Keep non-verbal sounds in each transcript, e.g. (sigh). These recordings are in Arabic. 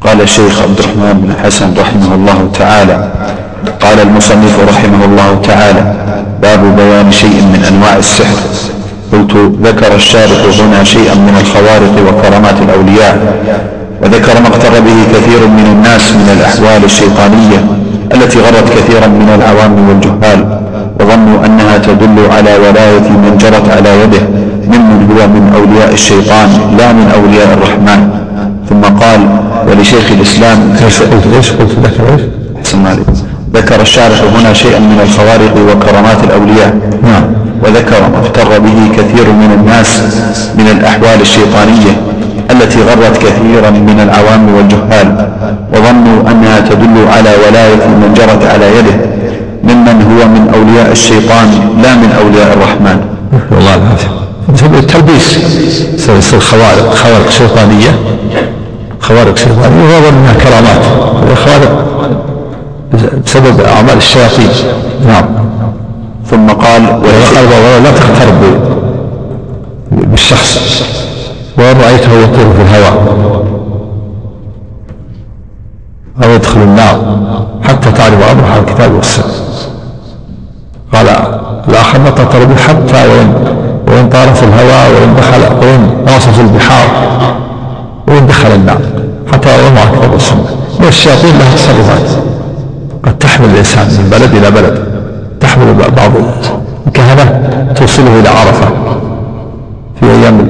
قال الشيخ عبد الرحمن بن حسن رحمه الله تعالى قال المصنف رحمه الله تعالى باب بيان شيء من أنواع السحر. قلت ذكر الشارح هنا شيئا من الخوارق وكرامات الأولياء وذكر ما اقتر به كثير من الناس من الأحوال الشيطانية التي غرت كثيرا من العوام والجهال وظنوا أنها تدل على ولاية من جرت على يده ممن هو من أولياء الشيطان لا من أولياء الرحمن. ثم قال ولشيخ الإسلام إيش قلت؟ إيش قلت؟ ذكر إيش؟ حسن عليك ذكر الشارح هنا شيئا من الخوارق وكرامات الأولياء. نعم. وذكر ما اغتر به كثير من الناس من الأحوال الشيطانية التي غرت كثيرا من العوام والجهال وظنوا أنها تدل على ولاية من جرت على يده ممن هو من أولياء الشيطان لا من أولياء الرحمن. والله العافية. يسمى التلبيس. يصير خوارق خوارق شيطانية. خوارق شيطانية وهذا منها كرامات خوارق. بسبب أعمال الشياطين. نعم. ثم قال وقال لا تقترب بالشخص. وإن رأيته يطير في الهواء. أو يدخل النار. حتى تعرف أمره على الكتاب والسنة. قال الآخر لا تقترب حتى وإن وإن طار في الهواء وإن دخل وإن غاص في البحار. وإن دخل النار حتى على الكتاب والسنة والشياطين لها تصرفات. قد تحمل الإنسان من بلد إلى بلد. تحمل بعض الكهنة توصله إلى عرفة. في أيام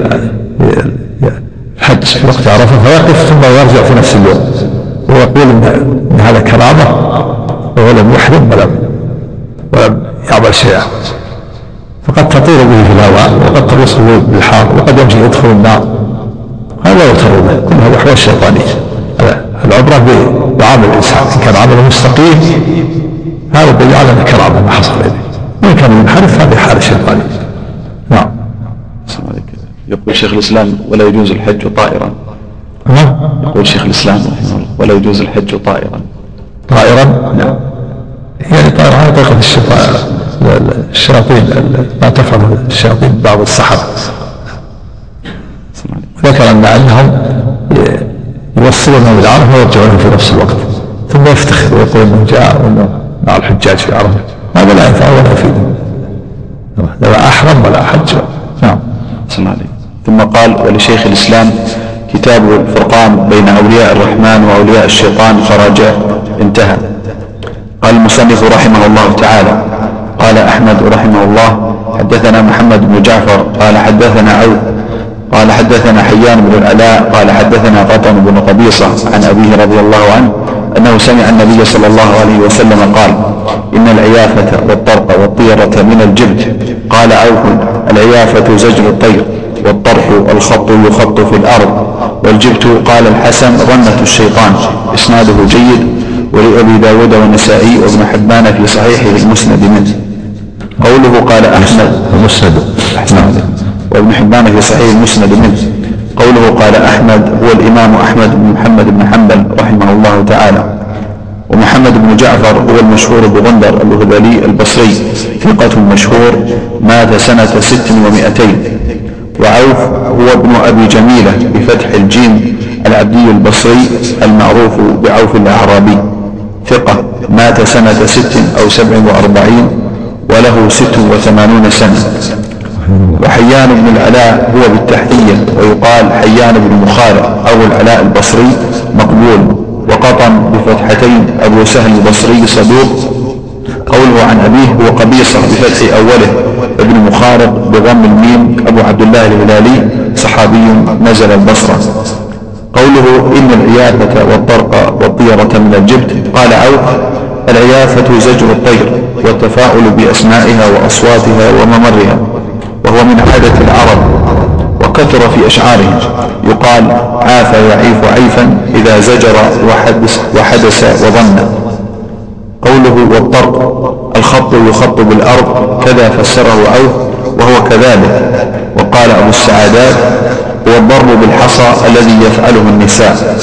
الحج في وقت عرفة فيقف ثم يرجع في نفس اليوم. ويقول إن هذا كرامة وهو لم يحرم ولم ولم يعمل شيئا. فقد تطير به في الهواء وقد تغوص به بالحار وقد يمشي يدخل النار. هذا لا يغتر به كلها وحوى الشيطانية العبرة بعمل الإنسان. إن كان عمله مستقيم هذا دليل على أن كرامة ما حصل إليه. وإن كان منحرف هذه حالة شيطانية نعم. يقول شيخ الإسلام ولا يجوز الحج طائرا. نعم. يقول شيخ الإسلام رحمه الله ولا يجوز الحج طائرا. طائرا؟ نعم. يعني طائرا على طريقة الشياطين ما تفعل الشياطين بعض السحرة ذكر أن أنهم يوصلونهم إلى عرفة ويرجعون في نفس الوقت ثم يفتخر ويقول أنه جاء وأنه مع الحجاج في عرفة هذا لا ينفع ولا يفيد. لا أحرم ولا حج نعم. ثم قال ولشيخ الإسلام كتاب الفرقان بين أولياء الرحمن وأولياء الشيطان فراجع انتهى. قال المصنف رحمه الله تعالى قال أحمد رحمه الله حدثنا محمد بن جعفر قال حدثنا عوف قال حدثنا حيان بن العلاء قال حدثنا قطن بن قبيصة عن أبيه رضي الله عنه أنه سمع النبي صلى الله عليه وسلم قال إن العيافة والطرق والطيرة من الجبت قال عوف العيافة زجر الطير والطرق الخط يخط في الأرض والجبت قال الحسن رنة الشيطان إسناده جيد ولأبي داود والنسائي وابن حبان في صحيحه المسند منه. قوله قال أحمد. المسند. وابن حبان في صحيح المسند منه. قوله قال أحمد هو الإمام أحمد بن محمد بن حنبل رحمه الله تعالى. ومحمد بن جعفر هو المشهور بغندر الهذلي البصري ثقة مشهور مات سنة ست ومائتين وعوف هو ابن أبي جميلة بفتح الجيم العبدي البصري المعروف بعوف الأعرابي. ثقة مات سنة ست أو سبع وأربعين وله ست وثمانون سنة. وحيان بن العلاء هو بالتحتية ويقال حيان بن مخارع أو العلاء البصري مقبول. وقطن بفتحتين أبو سهل البصري صدوق. قوله عن أبيه هو قبيصة بفتح أوله. ابن مخارق بضم الميم أبو عبد الله الهلالي صحابي نزل البصرة. قوله إن العيافة والطرق والطيرة من الجبت. قال عوف العيافة زجر الطير والتفاؤل بأسمائها وأصواتها وممرها. وهو من عادة العرب وكثر في أشعارهم. يقال عاف يعيف عيفا إذا زجر وحدث, وحدث وظن. قوله والطرق الخط يخط بالأرض كذا فسره عوف وهو كذلك. وقال أبو السعادات هو الضرب بالحصى الذي يفعله النساء.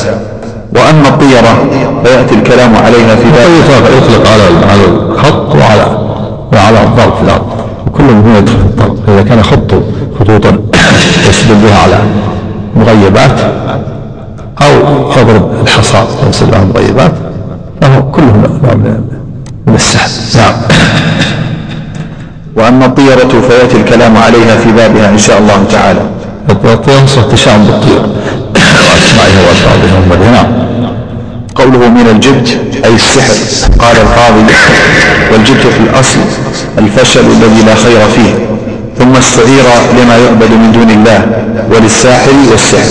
وأما الطيرة فيأتي الكلام عليها في ذلك. يطلق على على الخط وعلى وعلى الضرب في الأرض. وكل منهم يدخل في الضرب إذا كان خط خطوطا يستدل بها على مغيبات أو يضرب الحصى ويصل لهم طيبات فهو كله نوع من السحر. نعم. وأما الطيرة فيأتي الكلام عليها في بابها إن شاء الله تعالى. الطيرة تشاءم بالطير وأسمائها وألفاظها نعم قوله من الجبت أي السحر قال القاضي. والجبت في الأصل الفشل الذي لا خير فيه ثم استعير لما يعبد من دون الله وللساحر والسحر.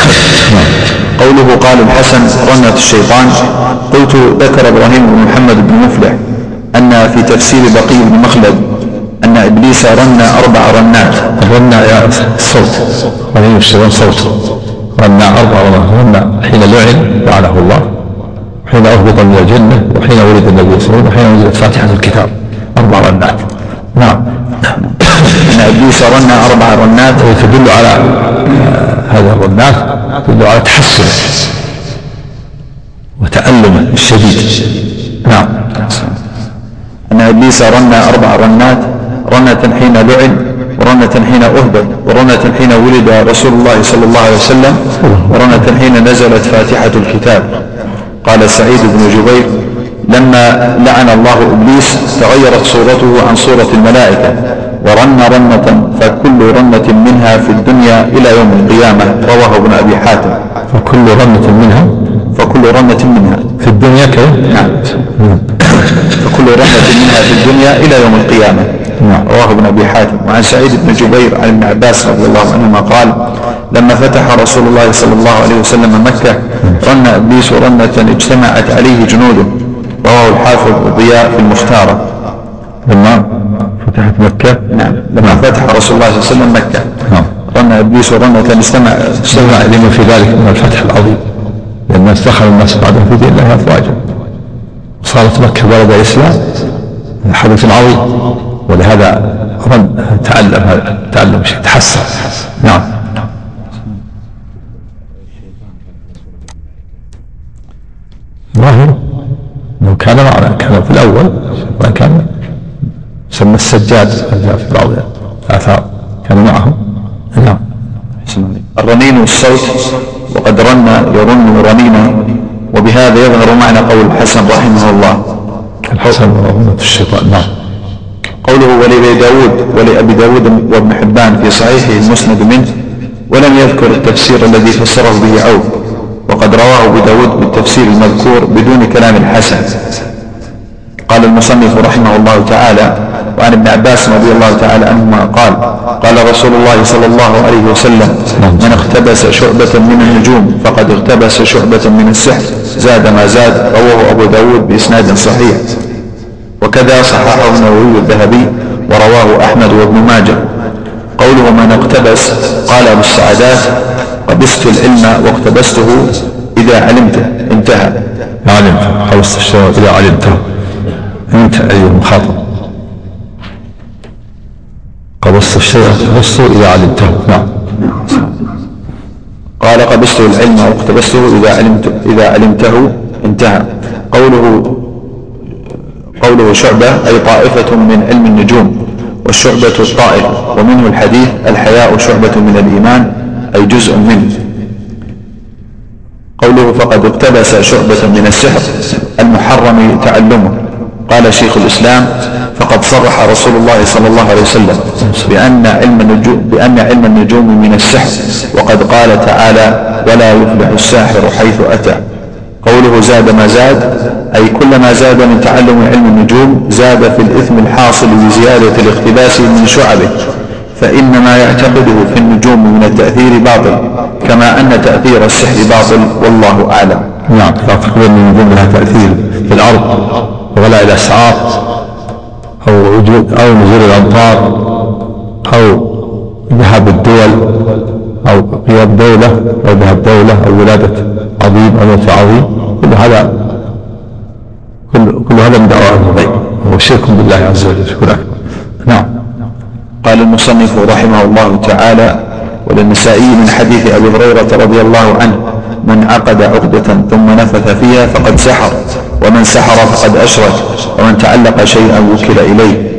(coughs) قوله قال الحسن رنة الشيطان قلت ذكر إبراهيم بن محمد بن مفلح أن في تفسير بقي بن مخلد أن إبليس رن أربع رنات. رن يا الصوت إبراهيم الشيطان صوت. رن أربع رنات حين لعن لعنه الله وحين أهبط من الجنة وحين ولد النبي صلى الله عليه وسلم وحين نزلت فاتحة الكتاب أربع رنات. نعم. إن ابليس رن أربع رنات. تدل على هذه الرنات تدل على تحسنه وتألمه الشديد نعم. أن إبليس رن أربع رنات رنة حين لعن ورنة حين أهبط ورنة حين ولد رسول الله صلى الله عليه وسلم ورنة حين نزلت فاتحة الكتاب. قال سعيد بن جبير لما لعن الله إبليس تغيرت صورته عن صورة الملائكة ورن رنة فكل رنة منها في الدنيا إلى يوم القيامة. رواه ابن أبي حاتم. فكل رنة منها؟ فكل رنة منها. في الدنيا كيف؟ نعم. فكل رنة منها في الدنيا إلى يوم القيامة. نعم رواه ابن أبي حاتم وعن سعيد بن جبير عن ابن عباس رضي الله عنهما قال لما فتح رسول الله صلى الله عليه وسلم مكة رن إبليس رنة اجتمعت عليه جنوده. رواه الحافظ ضياء في المختارة. لما فتحت مكة؟ نعم لما نعم. فتح رسول الله صلى الله عليه وسلم مكة. نعم. رن إبليس رنة استمع استمع لما في ذلك من الفتح العظيم الناس دخل الناس بعدهم في دين الله أفواجا. صارت مكة بلد الإسلام حدث عظيم. ولهذا رن تعلم هذا تعلم شيء تحسن نعم. ظاهر إنه كان معنا كان في الأول وإن كان سمى السجاد في بعض الآثار كان معهم. نعم. الرنين والصوت وقد رن يرن رنينا وبهذا يظهر معنى قول الحسن رحمه الله. الحسن ورنة الشيطان. نعم. قوله ولأبي داود ولأبي داود وابن حبان في صحيحه المسند منه ولم يذكر التفسير الذي فسره به عوف وقد رواه أبو داود بالتفسير المذكور بدون كلام الحسن قال المصنف رحمه الله تعالى وعن ابن عباس رضي الله تعالى عنهما قال قال رسول الله صلى الله عليه وسلم من اقتبس شعبة من النجوم فقد اقتبس شعبة من السحر زاد ما زاد رواه أبو داود بإسناد صحيح. وكذا صححه النووي الذهبي ورواه أحمد وابن ماجه. قوله من اقتبس قال أبو السعدات قبست العلم واقتبسته إذا علمته. انتهى. علمت قبست الشيء إذا علمته. انت أيها المخاطب. قبضت الشيء قبضته إذا علمته. نعم. قال قبضته العلم واقتبسته إذا علمت إذا علمته. انتهى. قوله قوله شعبة أي طائفة من علم النجوم والشعبة الطائفة ومنه الحديث الحياء شعبة من الإيمان أي جزء منه. قوله فقد اقتبس شعبة من السحر المحرم تعلمه. قال شيخ الإسلام فقد صرح رسول الله صلى الله عليه وسلم بأن علم النجوم, بأن علم النجوم من السحر وقد قال تعالى ولا يفلح الساحر حيث أتى قوله زاد ما زاد أي كلما زاد من تعلم علم النجوم زاد في الإثم الحاصل بزيادة الاقتباس من شعبه فإن ما يعتقده في النجوم من التأثير باطل كما أن تأثير السحر باطل والله أعلم. نعم تعتقد أن النجوم لها تأثير في الأرض وغلاء الأسعار أو وجود أو نزول الأمطار أو ذهاب الدول. أو قيام دولة أو ذهاب دولة أو ولادة عظيم أو موت عظيم كل هذا كل, كل هذا من دعوة الغيب وهو شرك بالله عز وجل. شرك أكبر نعم. قال المصنف رحمه الله تعالى وللنسائي من حديث أبي هريرة رضي الله عنه من عقد عقدة ثم نفث فيها فقد سحر ومن سحر فقد أشرك ومن تعلق شيئا وكل إليه.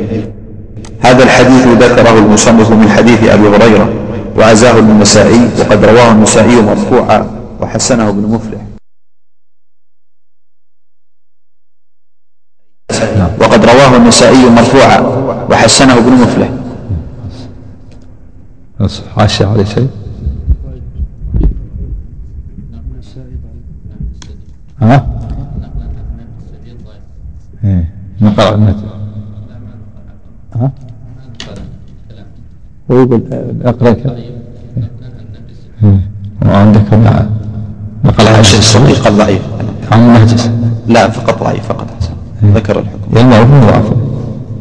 هذا الحديث ذكره المصنف من حديث أبي هريرة. وعزاه النسائي وقد رواه النسائي مرفوعا وحسنه ابن مفلح وقد رواه النسائي مرفوعا وحسنه ابن مفلح عاش عليه شيء. ها؟ نقرأ النت ويقول اقرأ وعندك نقل عن شيء الصديق الضعيف عن النهجس لا فقط ضعيف فقط ذكر الحكم. يعني هو ضعف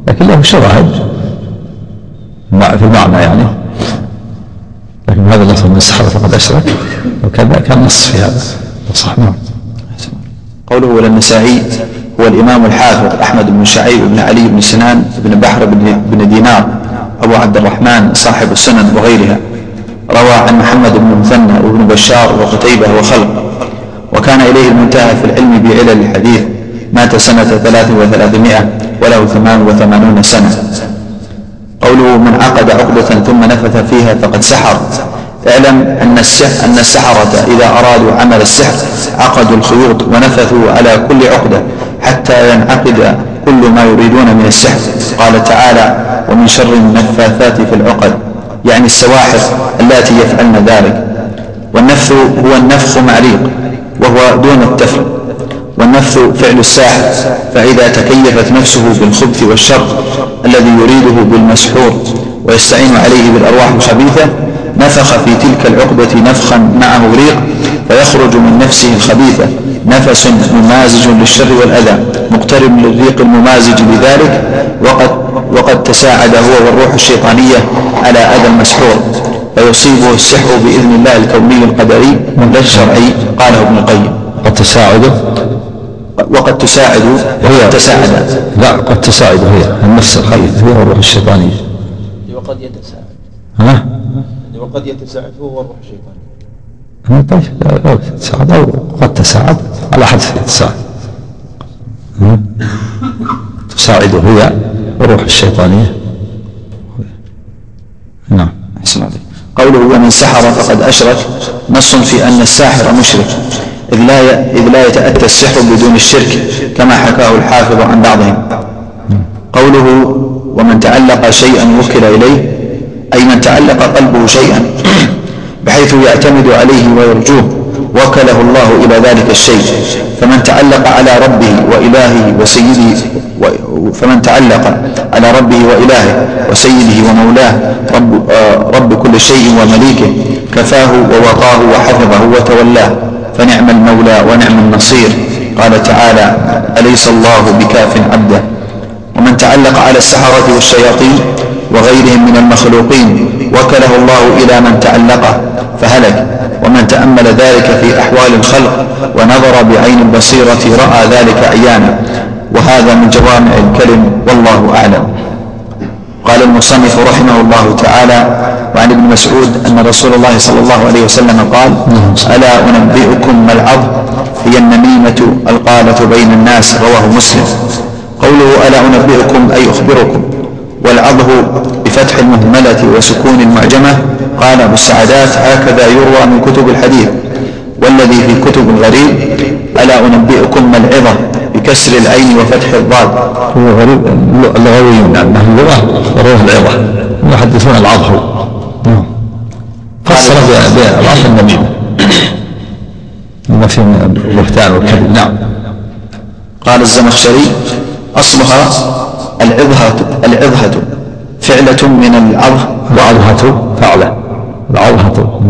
لكن له شواهد في المعنى يعني. لكن هذا اللفظ من السحرة فقد أشرك. وكذا كان نص في هذا. صح نعم. قوله وللنسائي هو الإمام الحافظ أحمد بن شعيب بن علي بن سنان بن بحر بن دينار. أبو عبد الرحمن صاحب السنن وغيرها روى عن محمد بن مثنى وابن بشار وقتيبة وخلق وكان إليه المنتهى في العلم بعلل الحديث مات سنة ثلاث وثلاثمائة وله ثمان وثمانون سنة. قوله من عقد عقدة ثم نفث فيها فقد سحر اعلم أن السحر أن السحرة إذا أرادوا عمل السحر عقدوا الخيوط ونفثوا على كل عقدة حتى ينعقد كل ما يريدون من السحر. قال تعالى ومن شر النفاثات في العقد. يعني السواحر اللاتي يفعلن ذلك. والنفث هو النفخ معليق وهو دون التفل والنفث فعل الساحر فإذا تكيفت نفسه بالخبث والشر الذي يريده بالمسحور ويستعين عليه بالأرواح الخبيثة نفخ في تلك العقدة نفخا معه ريق فيخرج من نفسه الخبيثة. نفس ممازج للشر والأذى مقترب للريق الممازج بذلك وقد, وقد تساعد هو والروح الشيطانية على أذى المسحور فيصيبه السحر بإذن الله الكوني القدري لا الشرعي قاله ابن القيم. قد تساعد وقد تساعد هي. تساعد. لا قد تساعد هي. النفس الخبيث هي الروح الشيطانية. وقد يتساعد ها؟ وقد يتساعد هو والروح الشيطانية. تساعد أو قد تساعد على حدث تساعد تساعد هي الروح الشيطانية. نعم. قوله ومن سحر فقد أشرك. نص في أن الساحر مشرك. إذ لا إذ لا يتأتى السحر بدون الشرك كما حكاه الحافظ عن بعضهم. قوله ومن تعلق شيئا وكل إليه أي من تعلق قلبه شيئا. بحيث يعتمد عليه ويرجوه. وكله الله إلى ذلك الشيء. فمن تعلق على ربه وإلهه وسيده فمن تعلق على ربه وإلهه وسيده ومولاه رب, آه، رب كل شيء ومليكه كفاه ووقاه وحفظه وتولاه. فنعم المولى ونعم النصير. قال تعالى أليس الله بكاف عبده؟ ومن تعلق على السحرة والشياطين وغيرهم من المخلوقين وكله الله إلى من تعلقه فهلك. ومن تأمل ذلك في أحوال الخلق ونظر بعين البصيرة رأى ذلك عيانا وهذا من جوامع الكلم والله أعلم. قال المصنف رحمه الله تعالى وعن ابن مسعود أن رسول الله صلى الله عليه وسلم قال ألا أنبئكم ما العظ هي النميمة القالة بين الناس. رواه مسلم. قوله ألا أنبئكم أي أخبركم؟ والعظه بفتح المهملة وسكون المعجمة. قال أبو السعدات هكذا يروى من كتب الحديث. والذي في كتب الغريب ألا أنبئكم ما العظة بكسر العين وفتح الضاد. هو غريب اللغويون يعني أهل اللغة رواه العظة. يحدثون العظه نعم. فسر بالعظ النميمة ما في البهتان والكذب. نعم. قال الزمخشري أصلها العظهة العظهة فعلة من العظه وعظهة فعلة. العظهة.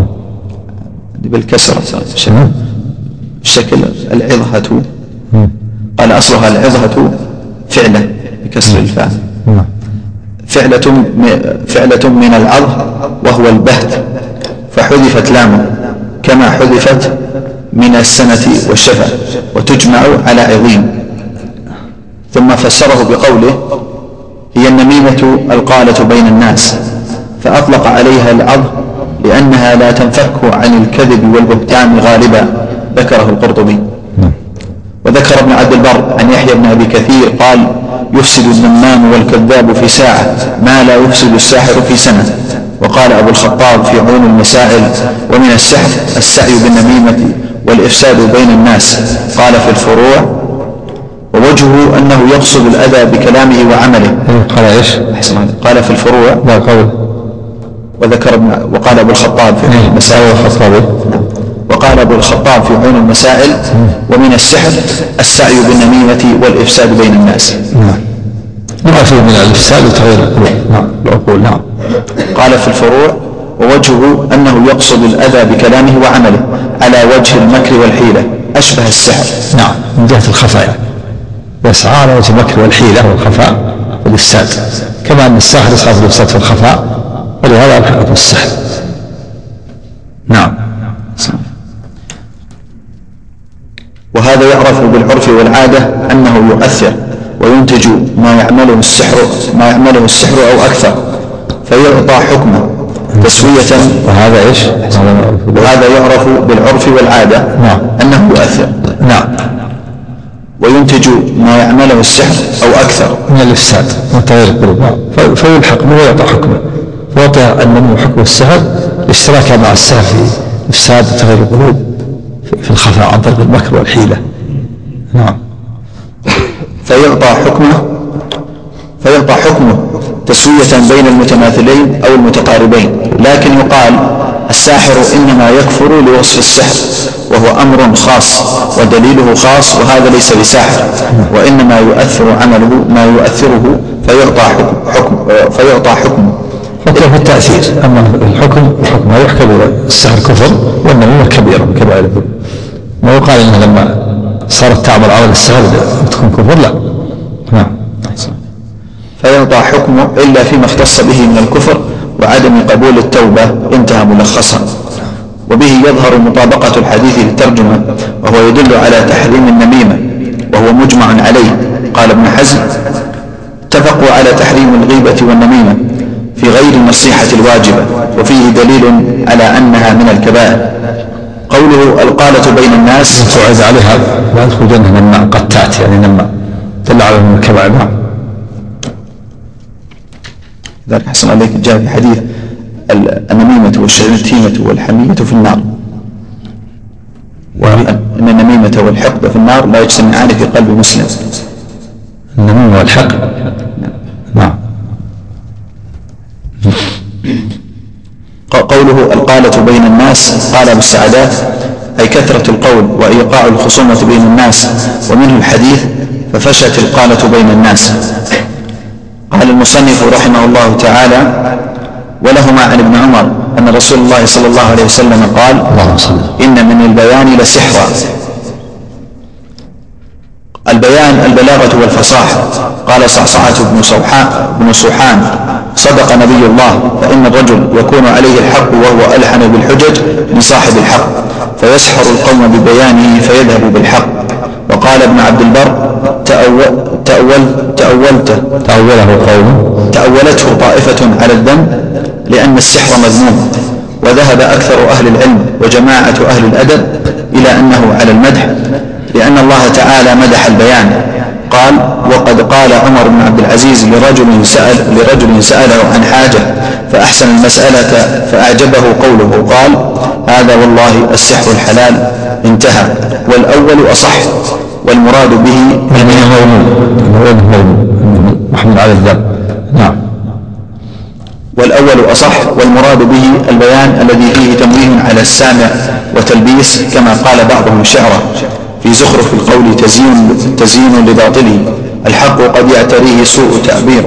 بالكسرة الشكل العظهة. قال أصلها العظهة فعلة بكسر الفاء. فعلة فعلة من العظ وهو البهت. فحذفت لامه كما حذفت من السنة والشفا وتجمع على عظيم. ثم فسره بقوله هي النميمة القالة بين الناس فأطلق عليها العظ لأنها لا تنفك عن الكذب والبهتان غالبا ذكره القرطبي. وذكر ابن عبد البر عن يحيى بن أبي كثير قال يفسد النمام والكذاب في ساعة ما لا يفسد الساحر في سنة. وقال أبو الخطاب في عون المسائل ومن السحر السعي بالنميمة والإفساد بين الناس. قال في الفروع ووجهه أنه يقصد الأذى بكلامه وعمله. قال إيش؟ قال في الفروع. لا قول. وذكر ابن وقال أبو الخطاب في إيه، المسائل. الخطابي وقال أبو الخطاب في عون المسائل. ومن السحر السعي بالنميمة والإفساد بين الناس. نعم. لما فيه من الإفساد وتغيير القلوب نعم العقول نعم. قال في الفروع. ووجهه أنه يقصد الأذى بكلامه وعمله على وجه المكر والحيلة. أشبه السحر. نعم من جهة الخفايا. يسعى على وجه المكر والحيلة والخفاء والإفساد. كما أن الساحر يسعى في الإفساد في الخفاء ولهذا الحقت بالسحر نعم. وهذا يعرف بالعرف والعادة أنه يؤثر وينتج ما يعمله السحر ما يعمله السحر أو أكثر فيعطى حكمه تسوية. وهذا إيش؟ وهذا يعرف بالعرف والعادة نعم. أنه يؤثر. نعم. وينتج ما يعمله السحر أو أكثر. من الإفساد وتغيير القلوب فيلحق به ويعطى حكمه. ويعطي النمو حكم السهل اشتراكا مع السهل في إفساد وتغيير القلوب في- الخفاء عن طريق المكر والحيلة. نعم. فيعطى حكمه فيعطى حكمه تسوية بين المتماثلين أو المتقاربين. لكن يقال الساحر إنما يكفر لوصف السحر. وهو أمر خاص ودليله خاص وهذا ليس بساحر وإنما يؤثر عمله ما يؤثره فيعطى حكم, حكم فيعطى حكمه حكم. في التأثير؟ أما الحكم الحكم لا يحكم السحر كفر والنميمة كبيرة من كبائر الذنوب ما يقال إنها لما صارت تعمل عمل السحر تكون كفر؟ لا. نعم. فيعطى حكمه إلا فيما اختص به من الكفر وعدم قبول التوبة انتهى ملخصا. وبه يظهر مطابقة الحديث للترجمة وهو يدل على تحريم النميمة وهو مجمع عليه. قال ابن حزم اتفقوا على تحريم الغيبة والنميمة في غير النصيحة الواجبة وفيه دليل على أنها من الكبائر. قوله القالة بين الناس توعد عليها لا يدخل جنة نماء قتات يعني نماء دل على من الكبائر. نعم. ذلك حسن عليك جاء في حديث النميمة والشتيمة والحمية في النار. وأن النميمة والحقد في النار لا يجتمعان في قلب مسلم. النميمة والحق نعم. قوله القالة بين الناس قال بالسعادات أي كثرة القول وإيقاع الخصومة بين الناس ومنه الحديث ففشت القالة بين الناس. قال المصنف رحمه الله تعالى ولهما عن ابن عمر أن رسول الله صلى الله عليه وسلم قال اللهم صل. إن من البيان لسحرا. البيان البلاغة والفصاحة. قال صعصعة بن صوحان بن صوحان صدق نبي الله فإن الرجل يكون عليه الحق وهو ألحن بالحجج من صاحب الحق فيسحر القوم ببيانه فيذهب بالحق. وقال ابن عبد البر تأول تأول تأولته تأوله قوم. تأولته طائفة على الذنب لأن السحر مذموم وذهب أكثر أهل العلم وجماعة أهل الأدب إلى أنه على المدح لأن الله تعالى مدح البيان. قال وقد قال عمر بن عبد العزيز لرجل سأل لرجل سأله عن حاجة فأحسن المسألة فأعجبه قوله قال هذا والله السحر الحلال انتهى والأول أصح والمراد به المولود مولود محمود على الذنب نعم. والأول أصح والمراد به البيان الذي فيه تنويه على السامع وتلبيس كما قال بعضهم شعرا. في زخرف القول تزيين تزيين لباطله الحق قد يعتريه سوء تعبير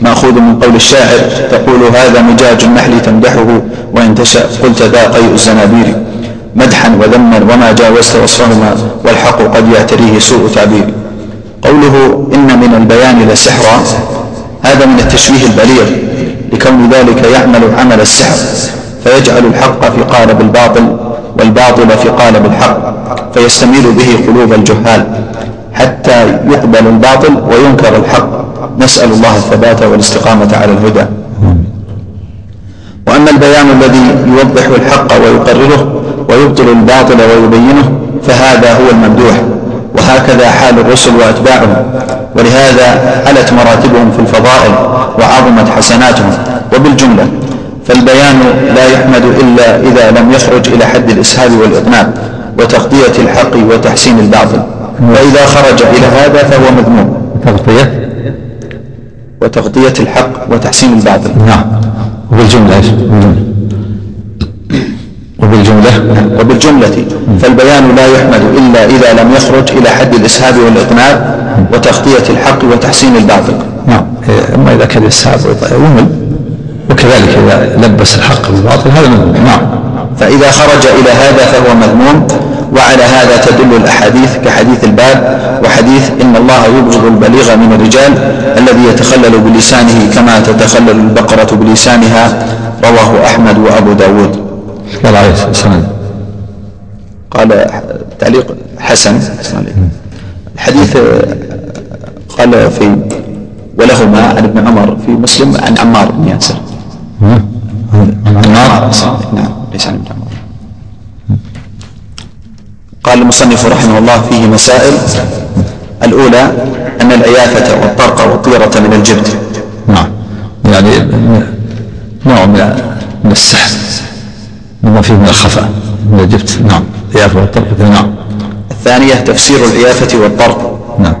مأخوذ من قول الشاعر تقول هذا مجاج النحل تمدحه وإن تشأ قلت ذا قيء الزنابير. مدحا وذما وما جاوزت وصفهما والحق قد يعتريه سوء تعبير قوله إن من البيان لسحرا هذا من التشويه البليغ. لكون ذلك يعمل عمل السحر فيجعل الحق في قالب الباطل والباطل في قالب الحق فيستميل به قلوب الجهال حتى يقبل الباطل وينكر الحق. نسأل الله الثبات والاستقامة على الهدى. وأما البيان الذي يوضح الحق ويقرره ويبطل الباطل ويبينه فهذا هو الممدوح. وهكذا حال الرسل وأتباعهم. ولهذا علت مراتبهم في الفضائل وعظمت حسناتهم. وبالجملة فالبيان لا يحمد إلا إذا لم يخرج إلى حد الإسهاب والإطناب وتغطية الحق وتحسين الباطل. وإذا خرج إلى هذا فهو مذموم. تغطية؟ وتغطية الحق وتحسين الباطل. نعم. وبالجملة إيش؟ وبالجملة وبالجملة. فالبيان لا يحمد إلا إذا لم يخرج إلى حد الإسهاب والإطناب وتغطية الحق وتحسين الباطل. نعم. أما إذا كان الإسهاب يمل وكذلك إذا لبس الحق بالباطل هذا مذموم. نعم. فإذا خرج إلى هذا فهو مذموم وعلى هذا تدل الأحاديث كحديث الباب وحديث إن الله يبغض البليغ من الرجال الذي يتخلل بلسانه كما تتخلل البقرة بلسانها رواه أحمد وأبو داود. قال عليه السلام قال تعليق حسن. الحديث قال في ولهما عن ابن عمر في مسلم عن عمار بن ياسر. عمار؟ نعم ليس عن ابن عمر. قال المصنف رحمه الله فيه مسائل. الأولى أن العيافة والطرق والطيرة من الجبت نعم. يعني نوع من من السحر. مما فيه من الخفاء. من الجبت نعم. العيافة والطرق. نعم. الثانية تفسير العيافة والطرق. نعم.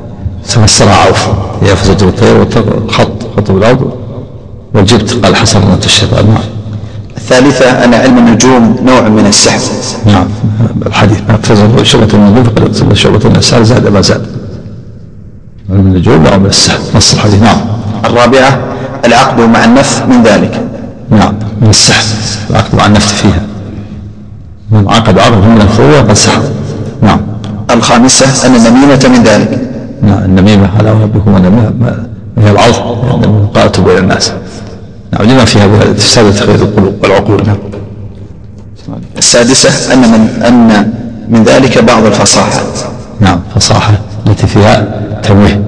تفسرها عوف عيافة زوج الطير والطرق. خط خط بالأرض والجبت قال من الشيطان نعم. الثالثة أن علم النجوم نوع من السحر. نعم. الحديث شعبة النجوم فقد شعبة من السحر. زاد ما زاد. علم النجوم نوع من السحر. نص الحديث. نعم. الرابعة العقد مع النفث من ذلك. نعم. من السحر. العقد مع النفث فيها. من عقد عقد من الخوة قد سحر نعم. الخامسة أن النميمة من ذلك. نعم. النميمة على ربكم النميمة هي العظ قالت بين الناس. نعم. لما فيها تفسد تغيير القلوب والعقول. نعم. السادسة أن من أن من ذلك بعض الفصاحة. نعم. فصاحة التي فيها تمويه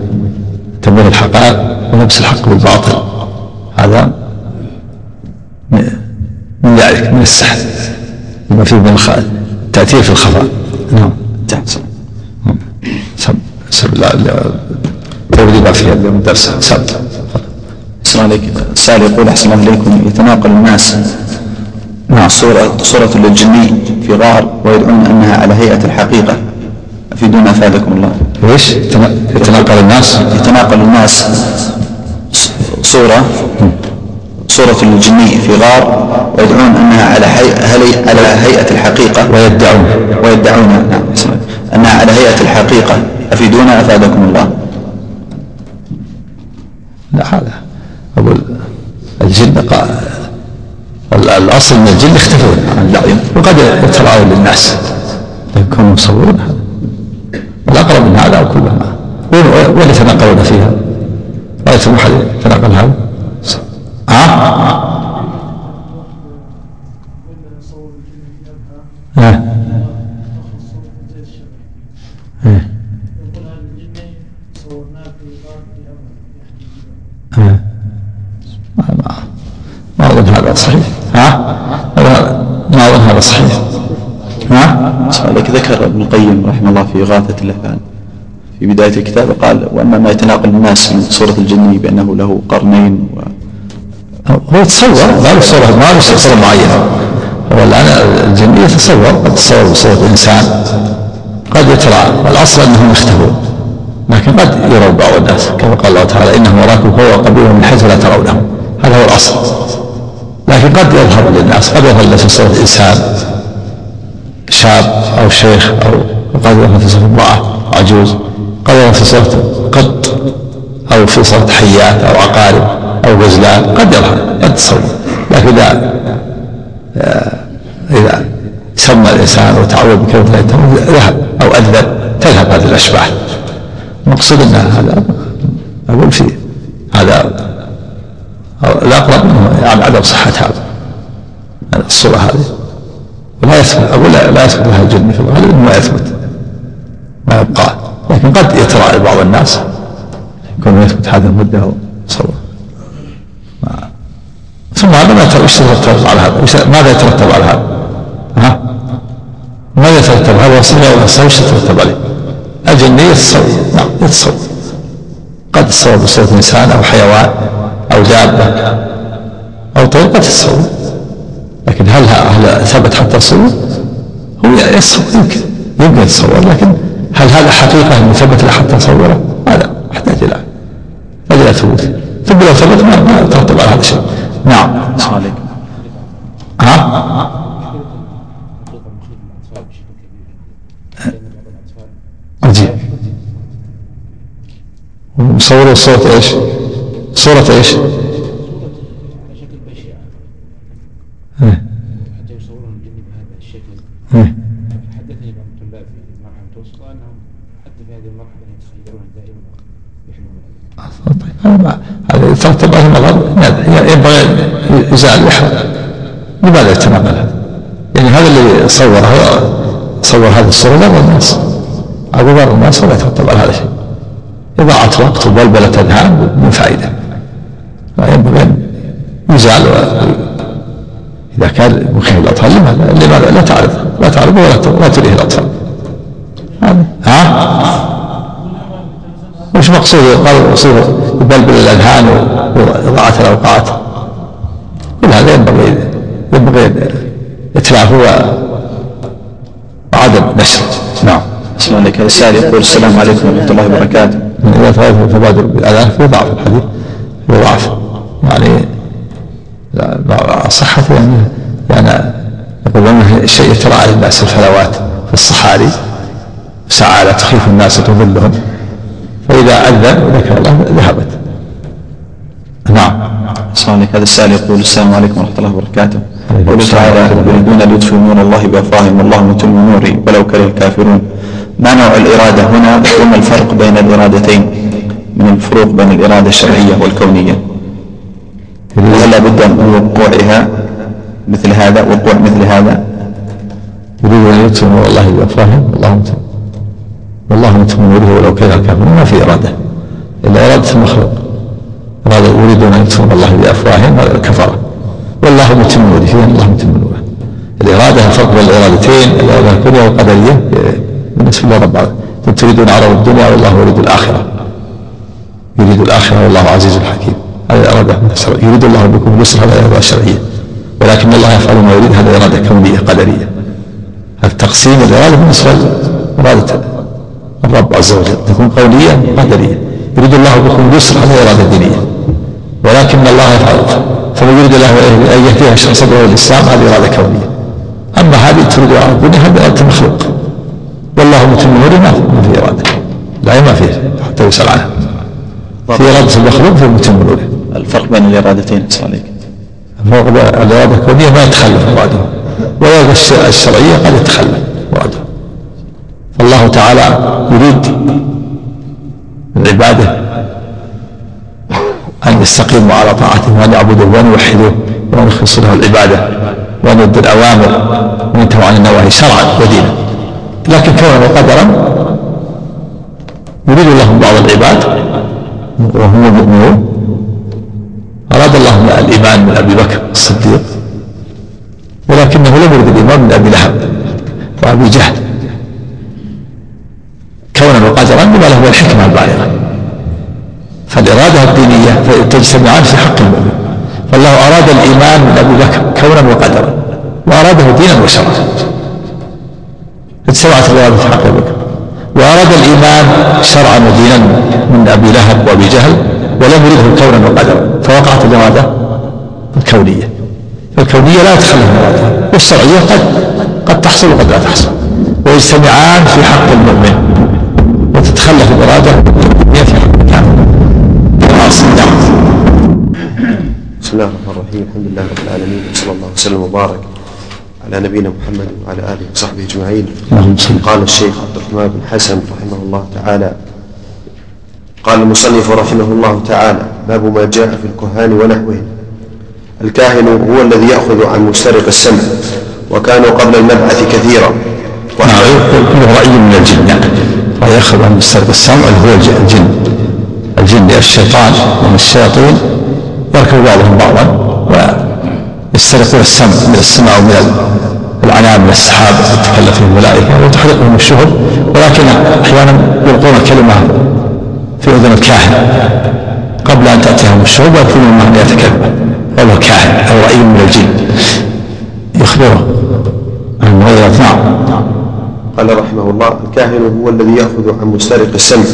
تمويه الحقائق ولبس الحق بالباطل. هذا ذلك من السحر لما فيه من التأثير في الخفاء. نعم. سب سب لا تولي ما فيها. اليوم درس. سب أحسن عليك السائل يقول أحسن الله إليكم. يتناقل الناس مع صورة صورة للجني في غار ويدعون أنها على هيئة الحقيقة. أفيدونا أفادكم الله. إيش؟ يتناقل الناس؟ يتناقل الناس صورة صورة للجني في غار ويدعون أنها على هي... على هيئة الحقيقة. ويدعون. ويدعون نعم أنها على هيئة الحقيقة. أفيدونا أفادكم الله. لا هذا أقول الجن الأصل من الجن يختفون. عن العين وقد يتراءون للناس. يكونوا يصورون هذا الأقرب من هذا وكل ما وين يتناقلون فيها؟ رأيتم أحد يتناقل هذا ها؟ ها؟ ما أظن هذا صحيح ها؟ ما أظن هذا صحيح ها؟ ذكر ابن القيم رحمه الله في إغاثة اللهفان في بداية الكتاب قال وأما ما يتناقل الناس من صورة الجني بأنه له قرنين و... هو يتصور ما له صورة ما له صورة معينة. هو الآن الجني يتصور قد تصور بصورة إنسان قد يترى الأصل أنهم يختفون لكن قد يروا بعض الناس. كما قال الله تعالى إنهم وراكم هو قبيلهم من حيث لا ترونهم. هذا هو الأصل. لكن قد يظهر للناس قد يظهر في صورة إنسان شاب أو شيخ أو قد يظهر في صورة امرأة عجوز قد يظهر في صورة قط أو في صورة حيات أو عقارب. أو غزلان قد يظهر قد تصور. لكن إذا إذا سمى الإنسان وتعود بكلمة ذهب أو أذنب تذهب هذه الأشباح. المقصود أن هذا أقول فيه هذا الأقرب منه يعني عدم صحة هذا. الصورة هذه. ولا يثبت أقول لا يثبت لها الجن في الغالب ما يثبت. ما يبقى. لكن قد يتراءى بعض الناس يكون يثبت هذه المدة صور ثم ما يترتب على هذا؟ ماذا يترتب على هذا؟ ها؟ ماذا يترتب؟ هذا وصية ولا وش يترتب عليه؟ الجنية يتصور نعم يتصور قد يتصور بصورة إنسان أو حيوان أو دابة أو طير قد تتصور هل هل ثبت حتى تصور؟ هو يصور يمكن يمكن يتصور لكن هل هذا حقيقة أنه ثبت له حتى تصوره؟ هذا يحتاج إلى إلى ثبوت. ثم لو ثبت ما ترتب على هذا الشيء. نعم. عليكم ها؟ عجيب مصور الصوت إيش؟ صورة إيش؟ شكل إيه. حتى يصورون الجن بهذا الشكل في المرحلة المتوسطة أنهم حتى في هذه المرحلة يتخيلون دائما طيب هذا ينبغي يزال الإحرام لماذا يتناقل هذا؟ يعني هذا اللي صوره صور هذه الصورة ضر الناس هذا ضر الناس ولا على هذا شيء إضاعة وقت وبلبلة أذهان من فائدة. فينبغي أن يزال إذا كان مخيف الأطفال لماذا؟ لا تعرض لا تعرض ولا تريه الأطفال. ها؟ وش مقصود؟ قال مقصود يبلبل الأذهان واضاعه الأوقات. كل هذا ينبغي ينبغي اتلافه و- وعدم نشره نعم. عليكم السائل يقول السلام عليكم ورحمة الله وبركاته. اذا تغير تبادل بالأذان في ضعف الحديث في ضعف يعني صحته يعني يعني يقولون الشيء يتراءى للناس الفلوات في الصحاري سعادة تخيف الناس وتضلهم. فإذا أذن وذكر الله ذهبت. نعم. عليكم. هذا السائل يقول السلام عليكم ورحمة الله وبركاته. قوله السلام تعالى. يريدون ليطفئوا نور الله بأفواههم والله متم نوره ولو كره الكافرون. ما نوع الإرادة هنا؟ وما الفرق بين الإرادتين من الفروق بين الإرادة الشرعية والكونية. وهل لابد من وقوعها مثل هذا وقوع مثل هذا. يريد أن يتم نور الله بأفواههم والله متم والله متم نوره ولو كره الكافرون ما في إرادة. إلا إرادة المخلوق. إرادة يريدون أن يتم الله بأفواههم هذا الكفرة. والله متم نوره إذن الله متم نوره الإرادة الفرق بين الإرادتين الإرادة الكونية والقدرية بالنسبة لرب العالمين أنتم تريدون عرض الدنيا والله يريد الآخرة. يريد الآخرة والله عزيز حكيم هذه إرادة يريد الله بكم اليسر هذا إرادة شرعية. ولكن الله يفعل ما يريد هذا إرادة كونية قدرية. هذا تقسيم الإرادة بالنسبة لإرادة الرب عز وجل. تكون قولية قدرية. يريد الله بكم اليسر هذا إرادة دينية. ولكن الله يفعل. فمن يريد الله أن يهديه شخص صدره الإسلام هذه إرادة كونية. أما هذه تريد الدنيا هذا إرادة مخلوق والله متم نوره ما في- إرادة. لا ما فيه حتى يسأل عنها. في إرادة المخلوق في متم نوره الفرق بين الإرادتين عليكم فوق الإرادة الكونية ما يتخلف مراده والإرادة الش- الشرعية قد يتخلف مراده فالله تعالى يريد من عباده أن يستقيموا على طاعته وأن يعبدوه وأن يوحدوه وأن يخلصوا له العبادة وأن يؤدوا الأوامر وينتهوا عن النواهي شرعا ودينا. لكن كونا وقدرا يريد الله بعض العباد. وهم المؤمنون أراد الله الإيمان من أبي بكر الصديق ولكنه لم يرد الإيمان من أبي لهب وأبي جهل. كونا وقدرا لما له الحكمة البالغة. فالإرادة الدينية تجتمعان في حق المؤمن. فالله أراد الإيمان من أبي بكر كونا وقدرا وأراده دينا وشرعا. الإرادة في حق بكر وأراد الإيمان شرعا ودينا من أبي لهب وأبي جهل ولم يرده كونا وقدرا فوقعت الإرادة الكونية. فالكونية لا يتخلف من إرادتها والشرعية قد قد تحصل وقد لا تحصل. ويجتمعان في حق المؤمن. وتتخلف الإرادة الكونية في حق الكافر بسم الله الرحمن الرحيم. الحمد لله رب العالمين وصلى الله وسلم وبارك على نبينا محمد وعلى آله وصحبه صل قال الشيخ عبد الرحمن بن حسن رحمه الله تعالى قال المصنف رحمه الله تعالى باب ما جاء في الكهان ونحوهم الكاهن هو الذي يأخذ عن مسترق السمع وكانوا قبل المبعث كثيرا. كله رأي من الجن. ويأخذ عن مسترق السمع اللي هو الج- الجن. الجن الشيطان من الشياطين يركب بعضهم بعضا ويسترقون السمع من السماء ومن العنان من السحاب تتكلم فيه الملائكة وتحرقهم الشهب ولكن أحيانا يلقون الكلمة في أذن الكاهن. قبل أن تأتيهم الشهب ويكفون أن يتكلم وهو كاهن أو رأي من الجن. يخبره عن المغيرات نعم قال رحمه الله الكاهن هو الذي يأخذ عن مسترق السمع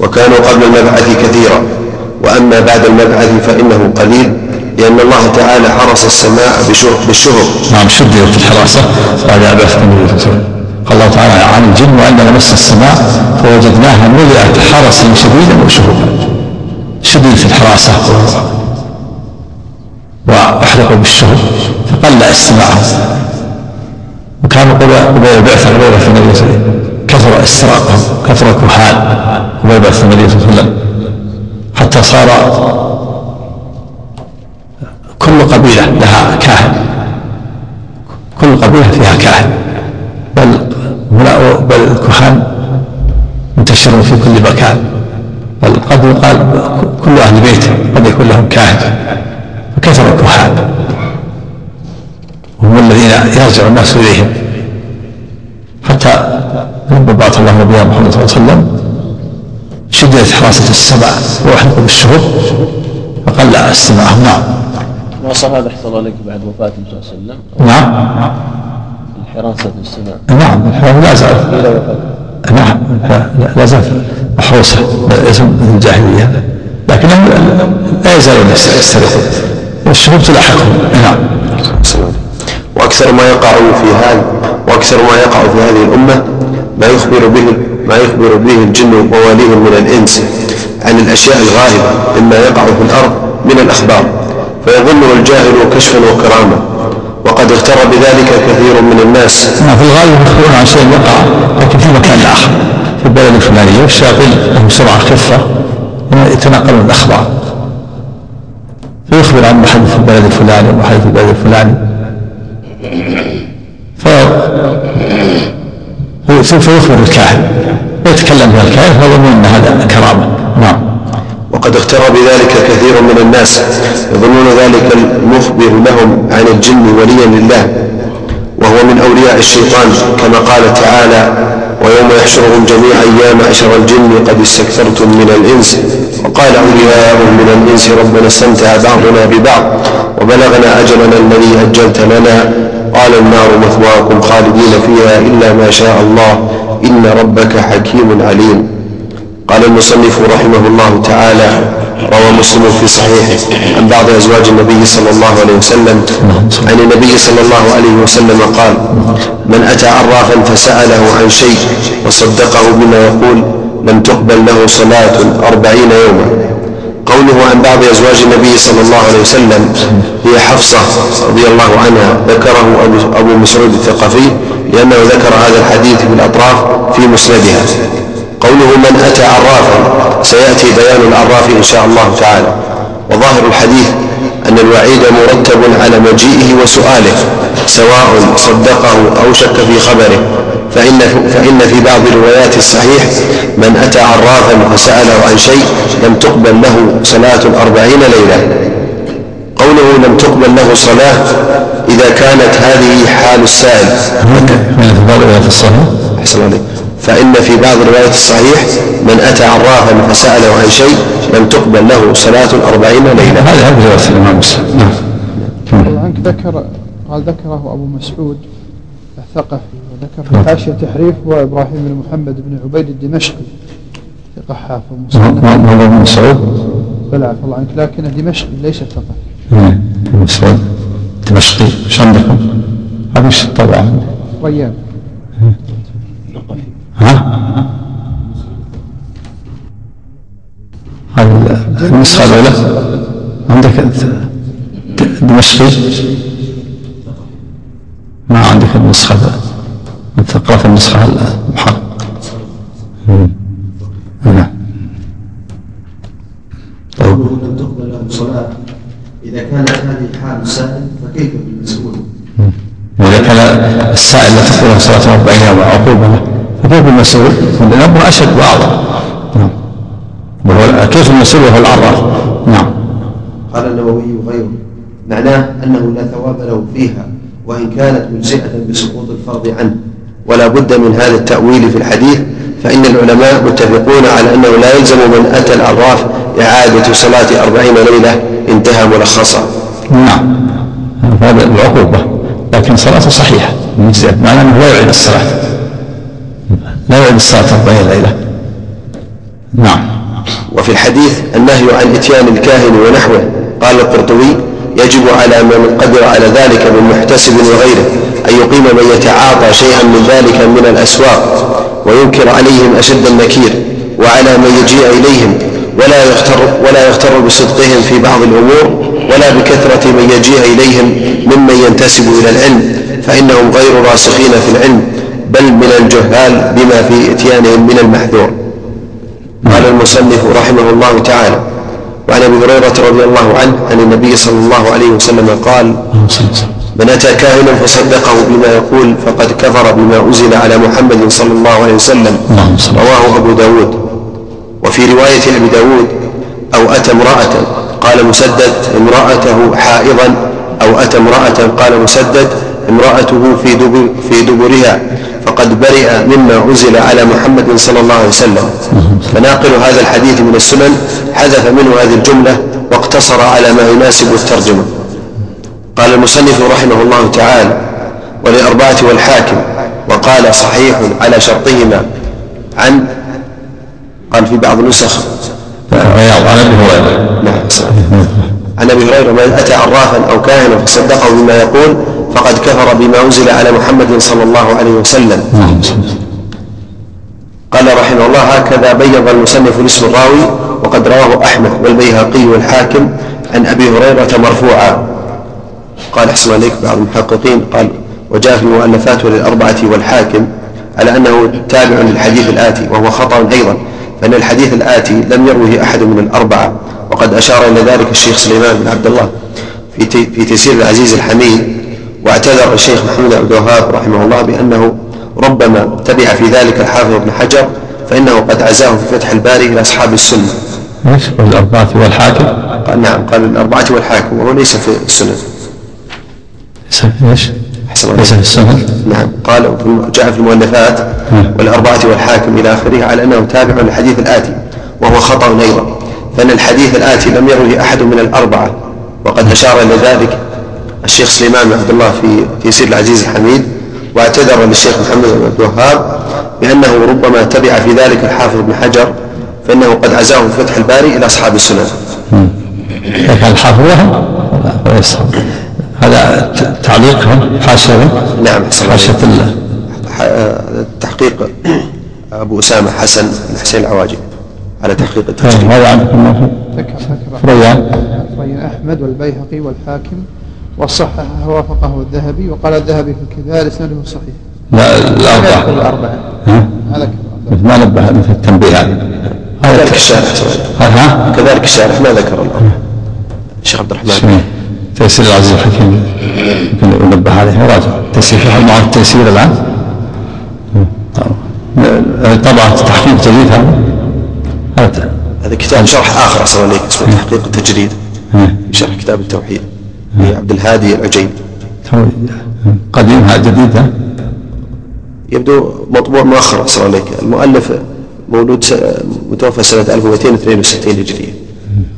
وكانوا قبل المبعث كثيرا. وأما بعد المبعث فإنه قليل. لأن الله تعالى حرس السماء بشهر بالشهر نعم شددت الحراسة بعد بعث النبي صلى قال الله تعالى عن الجن وأن لمس السماء فوجدناها ملئت حرسا شديدا وشهودا شددت الحراسة. وأحرقوا بالشهر فقل استماعهم وكانوا قبل قبل البعثة قبل بعث النبي صلى الله عليه وسلم كثر استراقهم كثر الكهان. قبل بعث النبي صلى الله عليه وسلم حتى صار كل قبيلة لها كاهن. كل قبيلة فيها كاهن. بل بل الكهان منتشرون في كل مكان. بل قد يقال كل أهل بيت قد يكون لهم كاهن. فكثر الكهان؟ وهم الذين يرجع الناس إليهم. حتى لما بعث الله نبينا محمد صلى الله عليه وسلم شدت حراسة السماء وأحرقوا بالشهب فقل استماعهم نعم وصل هذا حصل عليك بعد وفاة النبي صلى الله عليه وسلم. نعم. الحراسة السماء نعم الحراسة لا زالت. نعم لا- زالت. محروسة اسم الجاهلية. لكنهم لا يزالون يسترقون والشهوب تلاحقهم. نعم. وأكثر ما يقع في هذا وأكثر ما يقع في هذه الأمة ما يخبر به ما يخبر به الجن وواليهم من الإنس عن الأشياء الغائبة مما يقع في الأرض من الأخبار. فيظنه الجاهل كشفا وكرامة. وقد اغتر بذلك كثير من الناس. نعم في الغالب يخبرون عن شيء وقع لكن في مكان آخر في البلد الفلاني. والشياطين لهم سرعة خفة يتناقلون الأخبار. فيخبر عن في البلد الفلاني ومحل في البلد الفلاني. في سوف يخبر الكاهن ويتكلم بها الكاهن فيظنون إن هذا كرامة. نعم. وقد اغتر بذلك كثير من الناس. يظنون ذلك المخبر لهم عن الجن وليا لله وهو من أولياء الشيطان كما قال تعالى ويوم يحشرهم جميعا يا معشر الجن قد استكثرتم من الإنس وقال أولياؤهم من الإنس ربنا استمتع بعضنا ببعض وبلغنا أجلنا الذي أجلت لنا قال النار مثواكم خالدين فيها إلا ما شاء الله إن ربك حكيم عليم. قال المصنف رحمه الله تعالى روى مسلم في صحيحه عن بعض أزواج النبي صلى الله عليه وسلم عن النبي صلى الله عليه وسلم قال من أتى عرافا فسأله عن شيء وصدقه بما يقول لم تقبل له صلاة أربعين يوما. قوله عن بعض أزواج النبي صلى الله عليه وسلم هي حفصة رضي الله عنها ذكره أبو- مسعود الثقفي لأنه ذكر هذا الحديث في الاطراف في مسندها. قوله من أتى عرافا سيأتي بيان العراف إن شاء الله تعالى. وظاهر الحديث أن الوعيد مرتب على مجيئه وسؤاله سواء صدقه أو شك في خبره. فإن, فإن في بعض روايات الصحيح من أتى عرافا فسأله عن شيء لم تقبل له صلاة أربعين ليلة. قوله لم تقبل له صلاة إذا كانت هذه حال السائل. من الفضائل إلى الصحيح؟ أحسن عليك. فإن في بعض روايات الصحيح من أتى عرافا فسأله عن شيء لم تقبل له صلاة أربعين ليلة. هذا هذا روايه الإمام مسلم. نعم. عنك ذكر قال ذكره أبو مسعود الثقفي وذكر في حاشية تحريف هو إبراهيم بن محمد بن عبيد الدمشقي ثقة حافظ ما ما هو ابن مسعود؟ بلى عفى الله عنك لكنه دمشقي ليس ثقفي. ابن مسعود. دمشقي. إيش عندكم؟ هذا إيش طبعا. ريان. ها؟ النسخة الأولى؟ عندك دمشقي ما عندك النسخة من ثقافة النسخة المحقق مم. نعم طيب. تقبل له صلاة إذا كانت هذه حال السائل فكيف بالمسؤول؟ وإذا كان السائل لا تقبله صلاة 40 يوما عقوبة له فكيف المسؤول؟ الأمر أشد وأعظم. نعم. وهو كيف المسؤول وهو العراف نعم. قال النووي وغيره. معناه أنه لا ثواب له فيها وإن كانت مجزئة بسقوط الفرض عنه. ولا بد من هذا التأويل في الحديث فإن العلماء متفقون على أنه لا يلزم من أتى العراف إعادة صلاة أربعين ليلة انتهى ملخصا. نعم. هذا العقوبة لكن لكن صلاته صحيحة مجزئة معناه أنه لا يعيد الصلاة. لا يعيد الصلاة أربعين ليلة. نعم. وفي الحديث النهي عن إتيان الكاهن ونحوه قال القرطبي يجب على من قدر على ذلك من محتسب وغيره أن يقيم من يتعاطى شيئا من ذلك من الأسواق وينكر عليهم أشد النكير وعلى من يجيء إليهم ولا يغتر ولا يغتر بصدقهم في بعض الأمور ولا بكثرة من يجيء إليهم ممن ينتسب إلى العلم فإنهم غير راسخين في العلم. بل من الجهال بما في إتيانهم من المحذور قال المصنف رحمه الله تعالى وعن أبي هريرة رضي الله عنه عن النبي صلى الله عليه وسلم قال من أتى كاهنا فصدقه بما يقول فقد كفر بما أنزل على محمد صلى الله عليه وسلم رواه أبو داود. وفي رواية أبي داود أو أتى امرأة قال مسدد امرأته حائضا أو أتى امرأة قال مسدد امرأته في دبر في دبرها فقد برئ مما أنزل على محمد صلى الله عليه وسلم. فناقل هذا الحديث من السنن حذف منه هذه الجملة واقتصر على ما يناسب الترجمة. قال المصنف رحمه الله تعالى وللأربعة والحاكم وقال صحيح على شرطهما عن قال في بعض النسخ. عن أبي هريرة. نعم عن أبي هريرة من أتى عرافا أو كاهنا فصدقه بما يقول فقد كفر بما أنزل على محمد صلى الله عليه وسلم. قال رحمه الله هكذا بيض المصنف الاسم الراوي وقد رواه أحمد والبيهقي والحاكم عن أبي هريرة مرفوعا. قال أحسن عليك بعض المحققين قال وجاء في المؤلفات وللأربعة والحاكم على أنه تابع للحديث الآتي وهو خطأ أيضا فإن الحديث الآتي لم يروه أحد من الأربعة. وقد أشار إلى ذلك الشيخ سليمان بن عبد الله في في تيسير العزيز الحميد واعتذر الشيخ محمود عبد الوهاب رحمه الله بأنه ربما تبع في ذلك الحافظ ابن حجر فإنه قد عزاه في فتح الباري إلى أصحاب السنة. إيش؟ الأربعة والحاكم؟ قال نعم قال الأربعة والحاكم وهو ليس في السنن إيش؟ أحسن ليس في السنن نعم قال جاء في المؤلفات والأربعة والحاكم إلى آخره على أنه تابع للحديث الآتي وهو خطأ أيضا فإن الحديث الآتي لم يروه أحد من الأربعة وقد أشار إلى ذلك الشيخ سليمان بن عبد الله في تيسير العزيز الحميد واعتذر للشيخ محمد بن عبد الوهاب بأنه ربما تبع في ذلك الحافظ بن حجر فإنه قد عزاه في فتح الباري إلى أصحاب السنن كان الحافظ لهم هذا تعليقهم حاشية نعم حاشية الله. تحقيق أبو أسامة حسن بن حسين العواجي على تحقيق التجريد هذا عندكم ذكر ذكر ريان ريان أحمد والبيهقي والحاكم وصححه وافقه الذهبي وقال الذهبي في الكفاية إسناده صحيح. لا الأربعة. الأربعة؟ هذا ما نبه مثل التنبيه هذا. كذلك الشارح ها؟ كذلك الشارح ما ذكر الشيخ عبد الرحمن؟ تيسير العزيز الحكيم. يمكن ينبه عليه راجع. تيسير في معه التيسير الآن؟ طبعا تحقيق جديد هذا. هذا. كتاب شرح آخر أصلا عليك اسمه تحقيق التجريد. شرح كتاب التوحيد. لعبد الهادي العجيب تو- قديم هذا جديد ها؟ يبدو مطبوع مؤخر أصلا عليك المؤلف مولود س- متوفى سنة 1262 هجرية.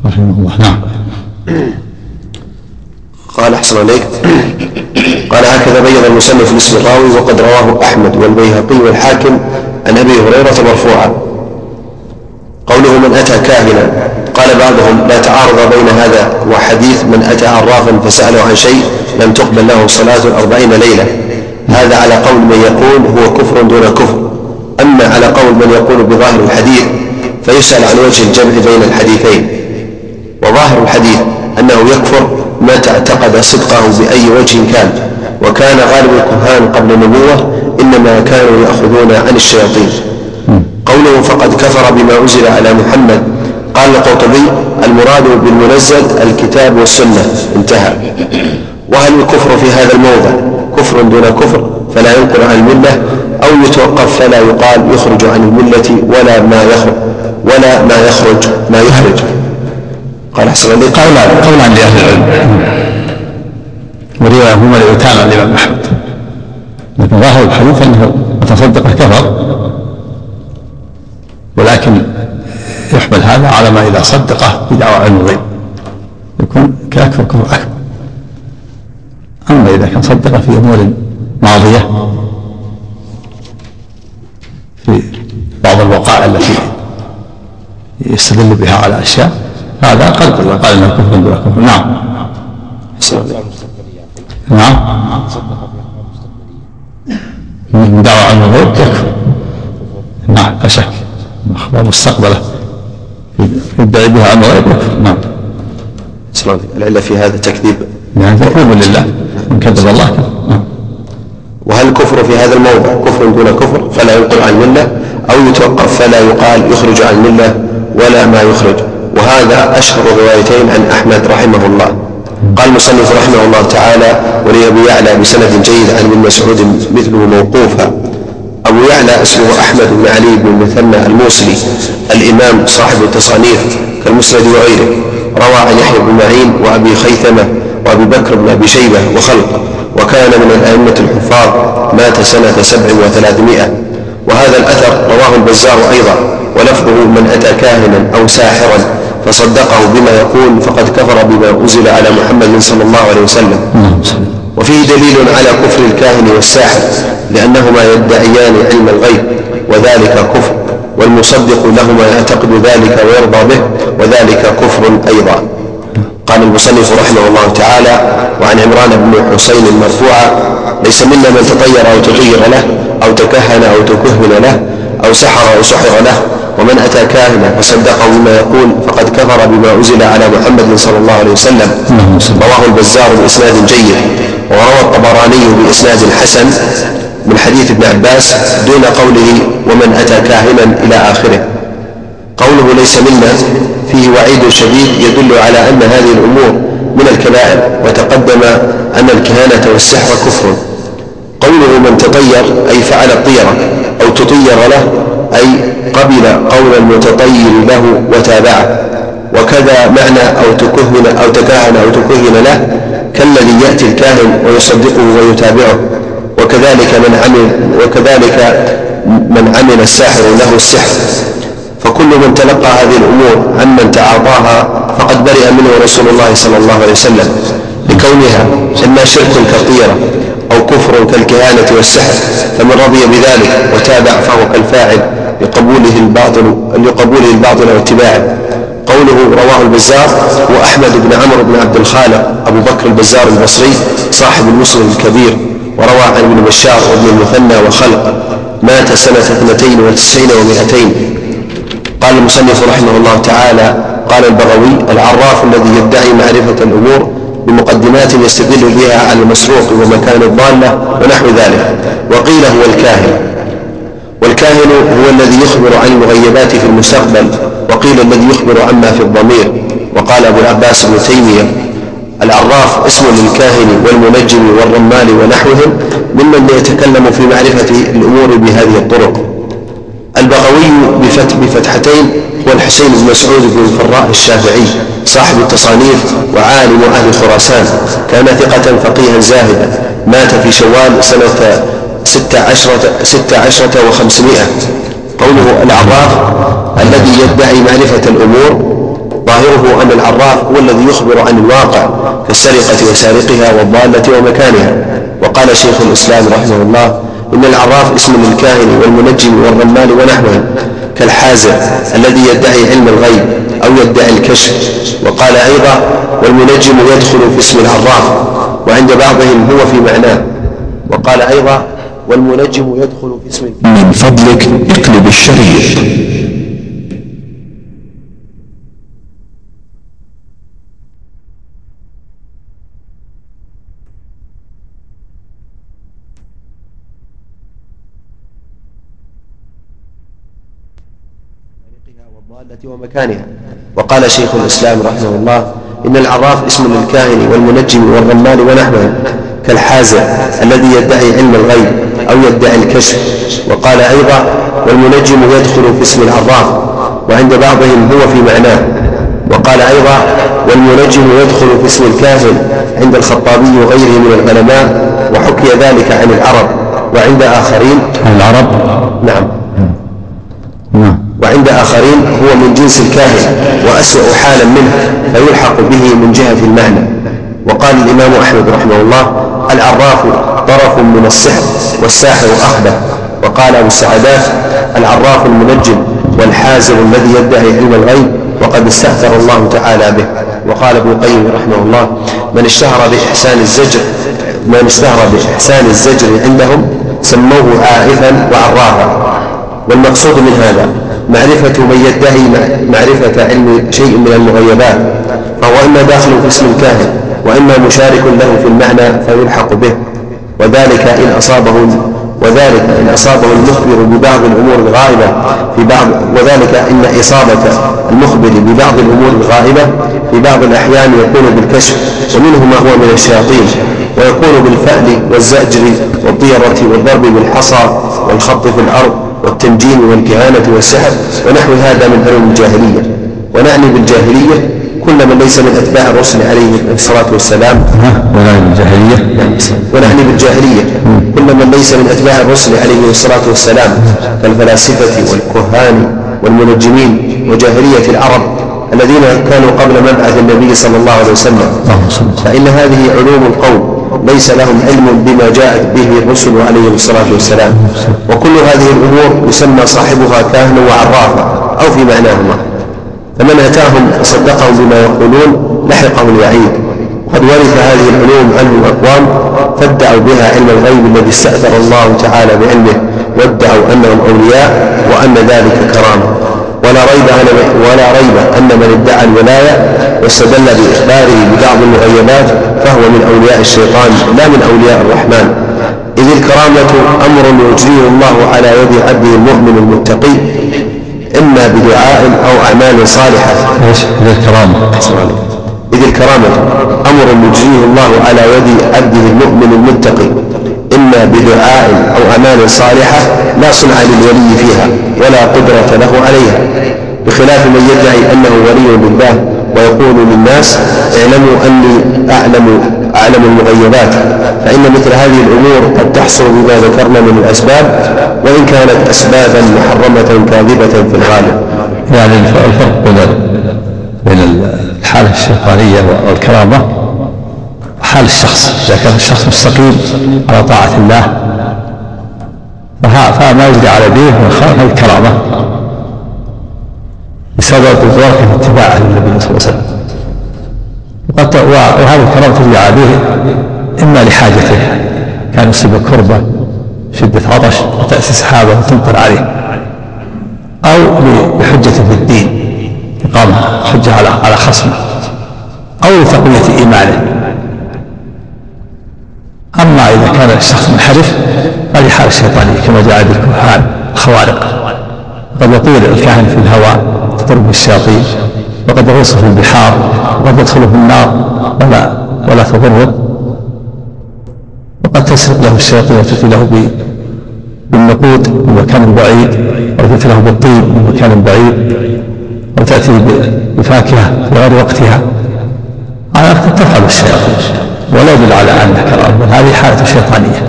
رحمه الله نعم. قال أحسن عليك قال هكذا بين المصنف الاسم الراوي وقد رواه أحمد والبيهقي والحاكم عن أبي هريرة مرفوعا. قوله من أتى كاهنا قال بعضهم لا تعارض بين هذا وحديث من أتى عرافا فسأله عن شيء لم تقبل له صلاة أربعين ليلة. هذا على قول من يقول هو كفر دون كفر. أما على قول من يقول بظاهر الحديث فيسأل عن وجه الجمع بين الحديثين. وظاهر الحديث أنه يكفر متى اعتقد صدقه بأي وجه كان. وكان غالب الكهان قبل النبوة إنما كانوا يأخذون عن الشياطين. قوله فقد كفر بما أنزل على محمد قال القرطبي المراد بالمنزل الكتاب والسنة. انتهى. وهل الكفر في هذا الموضع كفر دون كفر فلا ينقل عن الملة أو يتوقف فلا يقال يخرج عن الملة ولا ما يخرج ولا ما يخرج ما يخرج. قال أحسن الله قولان قولان لأهل العلم. ورواية هما روايتان عن الإمام أحمد. لكن ظاهر الحديث أنه تصدق كفر ولكن يحمل هذا على ما إذا صدقه بدعوى علم الغيب يكون كأكفر كفر أكبر أما إذا كان صدق في أمور ماضية في بعض الوقائع التي يستدل بها على أشياء هذا قد قال إنه كفر دون كفر. نعم. نعم. من دعوى عن الغيب يكفر. نعم لا شك. أخبار مستقبلة. يدعي بها عن الغيب يكفر نعم العلة في هذا تكذيب يعني تكذيب لله. من كذب الله. كفر نعم. وهل الكفر في هذا الموضع كفر دون كفر؟ فلا ينقل عن الملة أو يتوقف فلا يقال يخرج عن الملة ولا ما يخرج. وهذا أشهر الروايتين عن أحمد رحمه الله. قال المصنف رحمه الله تعالى ولأبي يعلى بسند جيد عن ابن مسعود مثله موقوفا. أبو يعلى اسمه أحمد بن علي بن المثنى الموصلي الإمام صاحب التصانيف كالمسند وغيره. روى عن يحيى بن معين وأبي خيثمة وأبي بكر بن أبي شيبة وخلق وكان من الأئمة الحفاظ مات سنة سبع وثلاثمائة. وهذا الأثر رواه البزار أيضا ولفظه من أتى كاهنا أو ساحرا فصدقه بما يقول فقد كفر بما أنزل على محمد صلى الله عليه وسلم. وفيه دليل على كفر الكاهن والساحر لأنهما يدعيان علم الغيب وذلك كفر والمصدق لهما يعتقد ذلك ويرضى به وذلك كفر أيضا. قال المصنف رحمه الله تعالى وعن عمران بن حسين المرفوعة ليس منا من تطير أو تطير له أو تكهن أو تكهن له أو سحر أو سحر له ومن أتى كاهنا فصدقه بما يقول فقد كفر بما أنزل على محمد صلى الله عليه وسلم. رواه البزار بإسناد جيد وروى الطبراني بإسناد حسن من حديث ابن عباس دون قوله ومن أتى كاهنا إلى آخره. قوله ليس منا فيه وعيد شديد يدل على أن هذه الأمور من الكبائر وتقدم أن الكهانة والسحر كفر. قوله من تطير أي فعل الطيرة أو تطير له أي قبل قول المتطير له وتابعه. وكذا معنى أو تكهن أو تكهن أو تكهن له كالذي يأتي الكاهن ويصدقه ويتابعه. وكذلك من عمل وكذلك من عمل الساحر له السحر. فكل من تلقى هذه الأمور عمن تعاطاها فقد برئ منه رسول الله صلى الله عليه وسلم لكونها إما شرك كالطيرة أو كفر كالكهانة والسحر. فمن رضي بذلك وتابع فهو كالفاعل. لقبوله الباطل لقبوله الباطل واتباعه قوله رواه البزار هو أحمد بن عمرو بن عبد الخالق أبو بكر البزار البصري صاحب المسلم الكبير وروى عن ابن بشار وابن المثنى وخلق مات سنة اثنتين وتسعين ومائتين. قال المصنف رحمه الله تعالى قال البغوي العراف الذي يدعي معرفة الأمور بمقدمات يستدل بها على المسروق ومكان الضالة ونحو ذلك. وقيل هو الكاهن. والكاهن هو الذي يخبر عن المغيبات في المستقبل وقيل الذي يخبر عما في الضمير. وقال أبو العباس بن تيمية العراف اسم للكاهن والمنجم والرمال ونحوهم ممن يتكلم في معرفة الأمور بهذه الطرق. البغوي بفتحتين هو الحسين بن مسعود بن الفراء الشافعي صاحب التصانيف وعالم أهل خراسان كان ثقة فقيها زاهدا مات في شوال سنة ست عشرة, ست عشرة وخمسمائة. قوله العراف الذي يدعي معرفة الأمور ظاهره أن العراف هو الذي يخبر عن الواقع كالسرقة وسارقها والضالة ومكانها. وقال شيخ الإسلام رحمه الله إن العراف اسم للكاهن والمنجم والرمال ونحوهم كالحازر الذي يدعي علم الغيب أو يدعي الكشف. وقال أيضا والمنجم يدخل في اسم العراف وعند بعضهم هو في معناه. وقال أيضا والمنجم يدخل في اسم من فضلك اقلب الشريط والضالة ومكانها. وقال شيخ الإسلام رحمه الله إن العراف اسم للكاهن والمنجم والرمال ونحوهم كالحازر الذي يدعي علم الغيب. أو يدعي الكشف. وقال أيضا والمنجم يدخل في اسم العراف وعند بعضهم هو في معناه. وقال أيضا والمنجم يدخل في اسم الكاهن عند الخطابي وغيره من العلماء وحكي ذلك عن العرب وعند آخرين. عن العرب؟ نعم نعم. وعند آخرين هو من جنس الكاهن وأسوأ حالا منه فيلحق به من جهة المعنى. وقال الإمام أحمد رحمه الله العراف طرف من السحر والساحر أخبث. وقال أبو السعدات العراف المنجم والحازم الذي يدعي علم الغيب وقد استأثر الله تعالى به. وقال ابن القيم رحمه الله من اشتهر بإحسان الزجر من اشتهر بإحسان الزجر عندهم سموه عائفا وعرافا. والمقصود من هذا معرفة من يدعي معرفة علم شيء من المغيبات فهو إما داخل في اسم الكاهن. وإما مشارك له في المعنى فيلحق به. وذلك إن أصابه وذلك إن أصابه المخبر ببعض الأمور الغائبة في بعض وذلك إن إصابة المخبر ببعض الأمور الغائبة في بعض الأحيان يكون بالكشف ومنه ما هو من الشياطين ويكون بالفأل والزأجر والطيرة والضرب بالحصى والخط في الأرض والتنجيم والكهانة والسحر ونحو هذا من علوم الجاهلية. ونعني بالجاهلية كل من ليس من أتباع الرسل عليه الصلاة والسلام. ولا الجاهلية. ونعني بالجاهلية كل من ليس من أتباع الرسل عليه الصلاة والسلام كالفلاسفة والكهان والمنجمين وجاهلية العرب الذين كانوا قبل مبعث النبي صلى الله عليه وسلم. فإن هذه علوم القوم ليس لهم علم بما جاءت به الرسل عليهم الصلاة والسلام. وكل هذه الأمور يسمى صاحبها كاهنا وعرافا أو في معناهما. فمن أتاهم وصدقهم بما يقولون لحقه الوعيد. وقد ورث هذه العلوم عنهم أقوام فادعوا بها علم الغيب الذي استأثر الله تعالى بعلمه وادعوا أنهم أولياء وأن ذلك كرامة ولا ريب أن ولا ريب أن من ادعى الولاية واستدل بإخباره ببعض المغيبات فهو من أولياء الشيطان لا من أولياء الرحمن. إذ الكرامة أمر يجريه الله على يد عبده المؤمن المتقي إما بدعاء أو أعمال صالحة. إيش؟ الكرامة. إذ الكرامة. أمر يجريه الله على يد عبده المؤمن المتقي. إما بدعاء أو أعمال صالحة لا صنع للولي فيها ولا قدرة له عليها. بخلاف من يدعي أنه ولي بالله ويقول للناس اعلموا أني أعلم أعلم المغيبات فإن مثل هذه الأمور قد تحصل بما ذكرنا من الأسباب وإن كانت أسبابا محرمة كاذبة في الغالب. يعني الفرق بين بين الحالة الشيطانية والكرامة وحال الشخص إذا كان الشخص مستقيم على طاعة الله فما يجري على دينه هذه الكرامة. بسبب بركة اتباعه للنبي صلى الله عليه وسلم. وقد وهذه الكرامة تجري عليه إما لحاجته كان يصيب كربة شدة عطش وتأتي سحابة وتمطر عليه أو لحجة في الدين إقامة حجة على على خصمه أو لتقوية إيمانه. أما إذا كان الشخص منحرف هذه حالة شيطانية كما جاء بالكهان الخوارق قد يطير الكاهن في الهواء تضرب الشياطين. وقد يغوص في البحار وقد يدخل في النار ولا ولا تضره. وقد تسرق له الشياطين وتأتي له بالنقود من مكان بعيد وتأتي له بالطيب من مكان بعيد وتأتي بفاكهة في غير وقتها. على تفعل الشياطين ولا يدل على أنها بل هذه حالة شيطانية.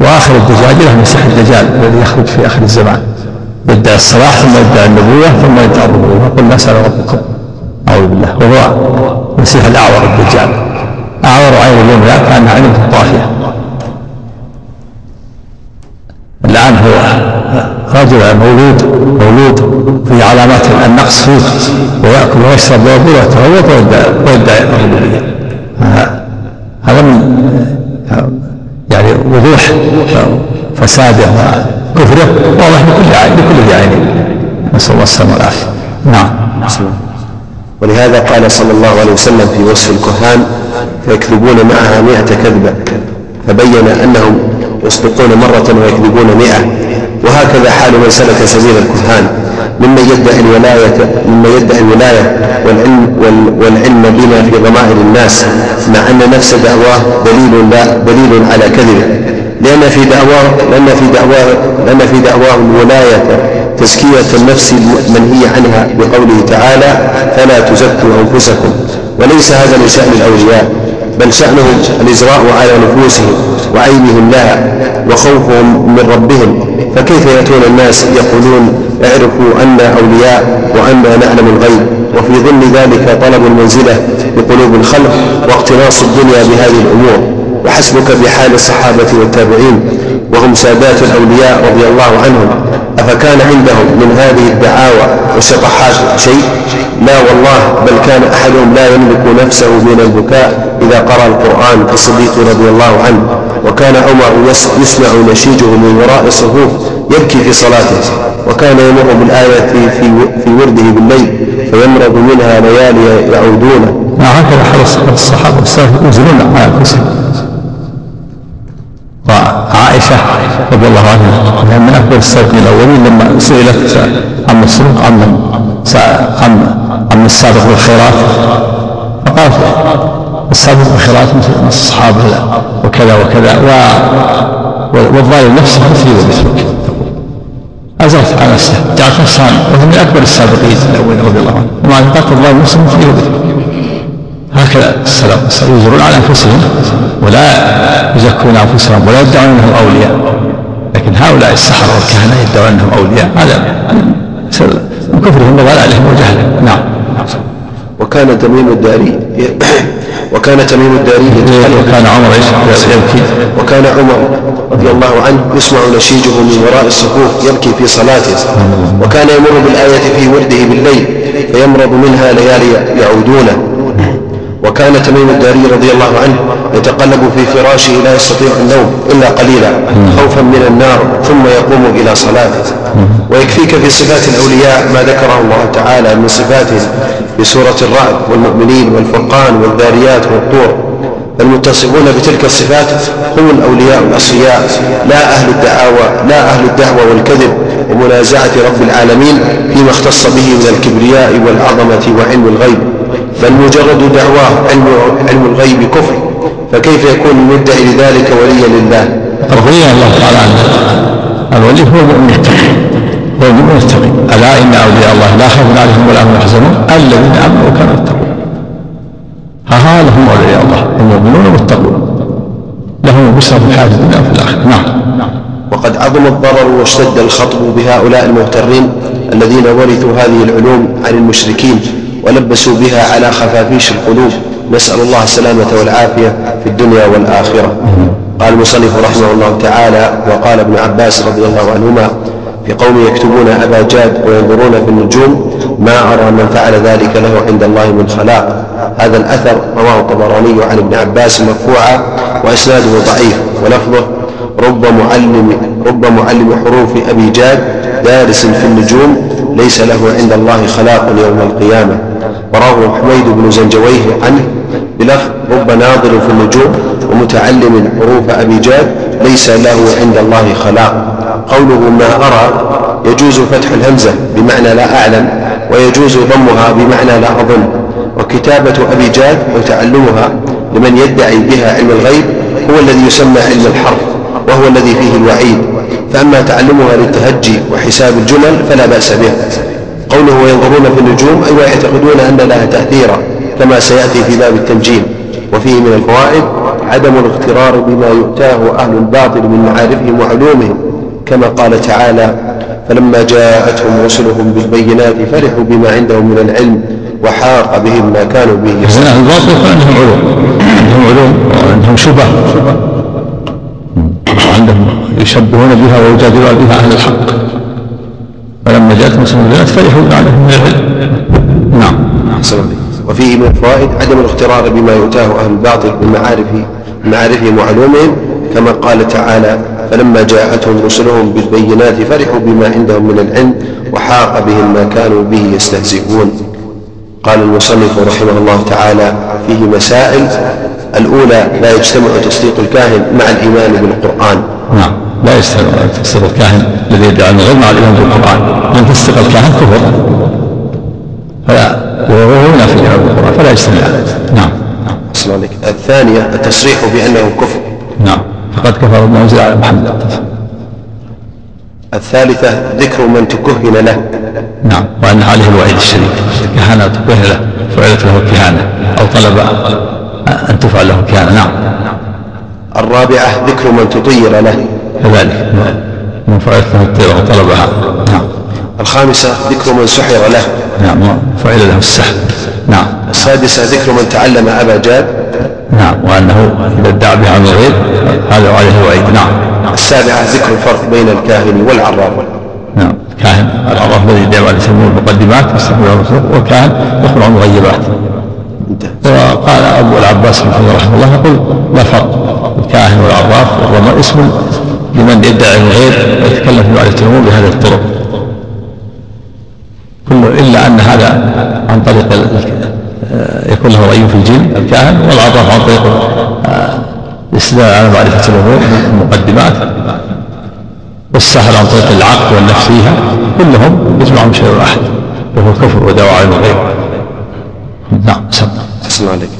وآخر الدجاج له مسيح الدجال الذي يخرج في آخر الزمان. يدعي الصلاح ثم يدعي النبوة ثم يدعي الربوبية. يقول ما سأل ربكم. أعوذ بالله. وهو مسيح الأعور الدجال. أعور عين اليمنى كأنها عين طافية الآن هو رجل مولود مولود في علامات النقص. فيه ويأكل ويشرب ويقول ويتغوط ويدعي الربوبية. هذا من يعني وضوح فساده وكفره واضح لكل عين لكل ذي عين. نسأل الله السلامة والعافية. نعم. ولهذا قال صلى الله عليه وسلم في وصف الكهان فيكذبون معها مئة كذبة. فبين أنهم يصدقون مرة ويكذبون مئة. وهكذا حال من سلك سبيل الكهان ممن يدعي الولاية ممن يدعي الولاية والعلم والعلم بما في ضمائر الناس مع أن نفس دعواه دليل لا دليل على كذبه لأن في دعواه لأن في دعواه لأن في دعواه الولاية تزكية النفس المنهي عنها بقوله تعالى فلا تزكوا أنفسكم. وليس هذا من شأن الأولياء بل شأنهم الإجراء على نفوسهم وعينهم لها وخوفهم من ربهم. فكيف يأتون الناس يقولون اعرفوا أن أولياء وأنا نعلم الغيب وفي ضمن ذلك طلب المنزلة بقلوب الخلق واقتناص الدنيا بهذه الأمور. وحسبك بحال الصحابة والتابعين وهم سادات الأولياء رضي الله عنهم. أفكان عندهم من هذه الدعاوى والشطحات شيء؟ لا والله بل كان أحدهم لا يملك نفسه من البكاء إذا قرأ القرآن كالصديق رضي الله عنه. وكان عمر يسمع نشيجه من وراء الصفوف يبكي في صلاته وكان يمر بالآية في, في ورده بالليل فيمرض منها ليالي يعودون. هكذا حرص الصحابة السلف ينزلون على أنفسهم. وعائشة رضي الله عنها كان من أكبر السابقين الأولين لما سئلت عن مسروق عن عن عن السابق بالخيرات فقالت السابق بالخيرات مثل الصحابة وكذا وكذا والظالم نفسه مثل مثلك أزرت على نفسه. جعلت نفسها وهو من أكبر السابقين الأولين رضي الله عنه ومع ذلك الظالم نفسه مثل مثلك هكذا السلف ينظرون على أنفسهم ولا يزكون أنفسهم ولا يدعون انهم أولياء. لكن هؤلاء السحرة والكهنة يدعون انهم أولياء. هذا من كفرهم وضلالهم وجهلهم. نعم. وكان تميم الداري (coughs) وكان تميم الداري وكان عمر يبكي. وكان عمر رضي الله عنه يسمع نشيجه من وراء الصفوف يبكي في صلاته. وكان يمر بالآية في ورده بالليل فيمرض منها ليالي يعودونه وكان تميم الداري رضي الله عنه يتقلب في فراشه لا يستطيع النوم إلا قليلا خوفا من النار ثم يقوم إلى صلاته. ويكفيك في صفات الأولياء ما ذكره الله تعالى من صفاته. في سورة الرعد والمؤمنين والفرقان والذاريات والطور المتصفون بتلك الصفات هم الأولياء الأصفياء لا أهل الدعاوى لا أهل الدعوة والكذب ومنازعة رب العالمين فيما اختص به من الكبرياء والعظمة وعلم الغيب. بل مجرد دعواه علم, علم الغيب كفر فكيف يكون المدعي لذلك وليا لله؟ رضي الله تعالى عنه. الولي هو المؤمن التقي هو المؤمن التقي ألا إن أولياء الله لا خوف عليهم ولا هم يحزنون؟ الذين آمنوا وكانوا يتقون. ها ها لهم أولياء الله المؤمنون المتقون لهم البشرى في الحياة الدنيا وفي الآخرة. نعم. وقد عظم الضرر واشتد الخطب بهؤلاء المغترين الذين ورثوا هذه العلوم عن المشركين ولبسوا بها على خفافيش القلوب. نسأل الله السلامة والعافية في الدنيا والآخرة. قال المصنف رحمه الله تعالى وقال ابن عباس رضي الله عنهما في قوم يكتبون أبا جاد وينظرون في النجوم ما أرى من فعل ذلك له عند الله من خلاق. هذا الأثر رواه الطبراني عن ابن عباس مرفوعا وإسناده ضعيف. ولفظه رب معلم رب معلم حروف أبي جاد دارس في النجوم ليس له عند الله خلاق يوم القيامة. ورواه حميد بن زنجويه عنه بلفظ رب ناظر في النجوم ومتعلم حروف أبي جاد ليس له عند الله خلاق. قوله ما أرى يجوز فتح الهمزة بمعنى لا أعلم ويجوز ضمها بمعنى لا أظن. وكتابة أبي جاد وتعلمها لمن يدعي بها علم الغيب هو الذي يسمى علم الحرف وهو الذي فيه الوعيد. فأما تعلمها للتهجي وحساب الجمل فلا بأس به. قوله وينظرون في النجوم أي ويعتقدون أن لها تأثيرا كما سيأتي في باب التنجيم. وفيه من الفوائد عدم الاغترار بما يؤتاه أهل الباطل من معارفهم وعلومهم. كما قال تعالى فلما جاءتهم رسلهم بالبينات فرحوا بما عندهم من العلم وحاق بهم ما كانوا به يحزنون أهل الباطل عندهم علوم عندهم علوم وعندهم شبه عندهم يشبهون بها ويجادلون بها أهل الحق. فلما جاءت مسلم البنات فرحوا بما عندهم من العلم. نعم. أحسن وفيه من الفوائد عدم الاغترار بما يؤتاه أهل الباطل من معارف معارفهم وعلومهم كما قال تعالى فلما جاءتهم رسلهم بالبينات فرحوا بما عندهم من العلم وحاق بهم ما كانوا به يستهزئون. قال المصنف رحمه الله تعالى فيه مسائل. الأولى لا يجتمع تصديق الكاهن مع الإيمان بالقرآن. نعم لا يجتمع تصديق الكاهن الذي يدعي الغيب مع الإيمان بالقرآن. لأن تصديق الكاهن كفر. فلا وهو ينافي الإيمان بالقرآن فلا يجتمع. نعم عليك الثانية التصريح بأنه كفر. نعم. فقد كفر بما أنزل على محمد. الثالثة ذكر من تكهن له. نعم وأن عليه الوعيد الشديد كهنة تكهن له فعلت له كهانة. أو طلب أن تفعل له كهانة. نعم. الرابعة ذكر من تطير له. كذلك. من فعلت له الطيرة وطلبها نعم. الخامسة ذكر من سحر له. نعم فعل له السحر. السادسة ذكر من تعلم أبا جاد. نعم وأنه إذا ادعى بها عن الغير هذا عليه وعيد نعم. السابعة ذكر الفرق بين الكاهن والعراب. نعم الكاهن العراف الذي يدعو عليه يسمونه المقدمات يستقبل الرسول والكاهن يخبر عن المغيبات وقال أبو العباس رحمه الله يقول لا فرق الكاهن والعراف وهما اسم لمن يدعي الغيب ويتكلم في معرفه الأمور بهذه الطرق. كل إلا أن هذا عن طريق يكون له راي في الجن الكاهن والعراف عن طريق آه، الاستدلال على معرفة الأمور بالمقدمات والسهل عن طريق العقل والنفس فيها كلهم يجمعهم شيء واحد وهو الكفر ودعوى على الغيب نعم أحسن عليك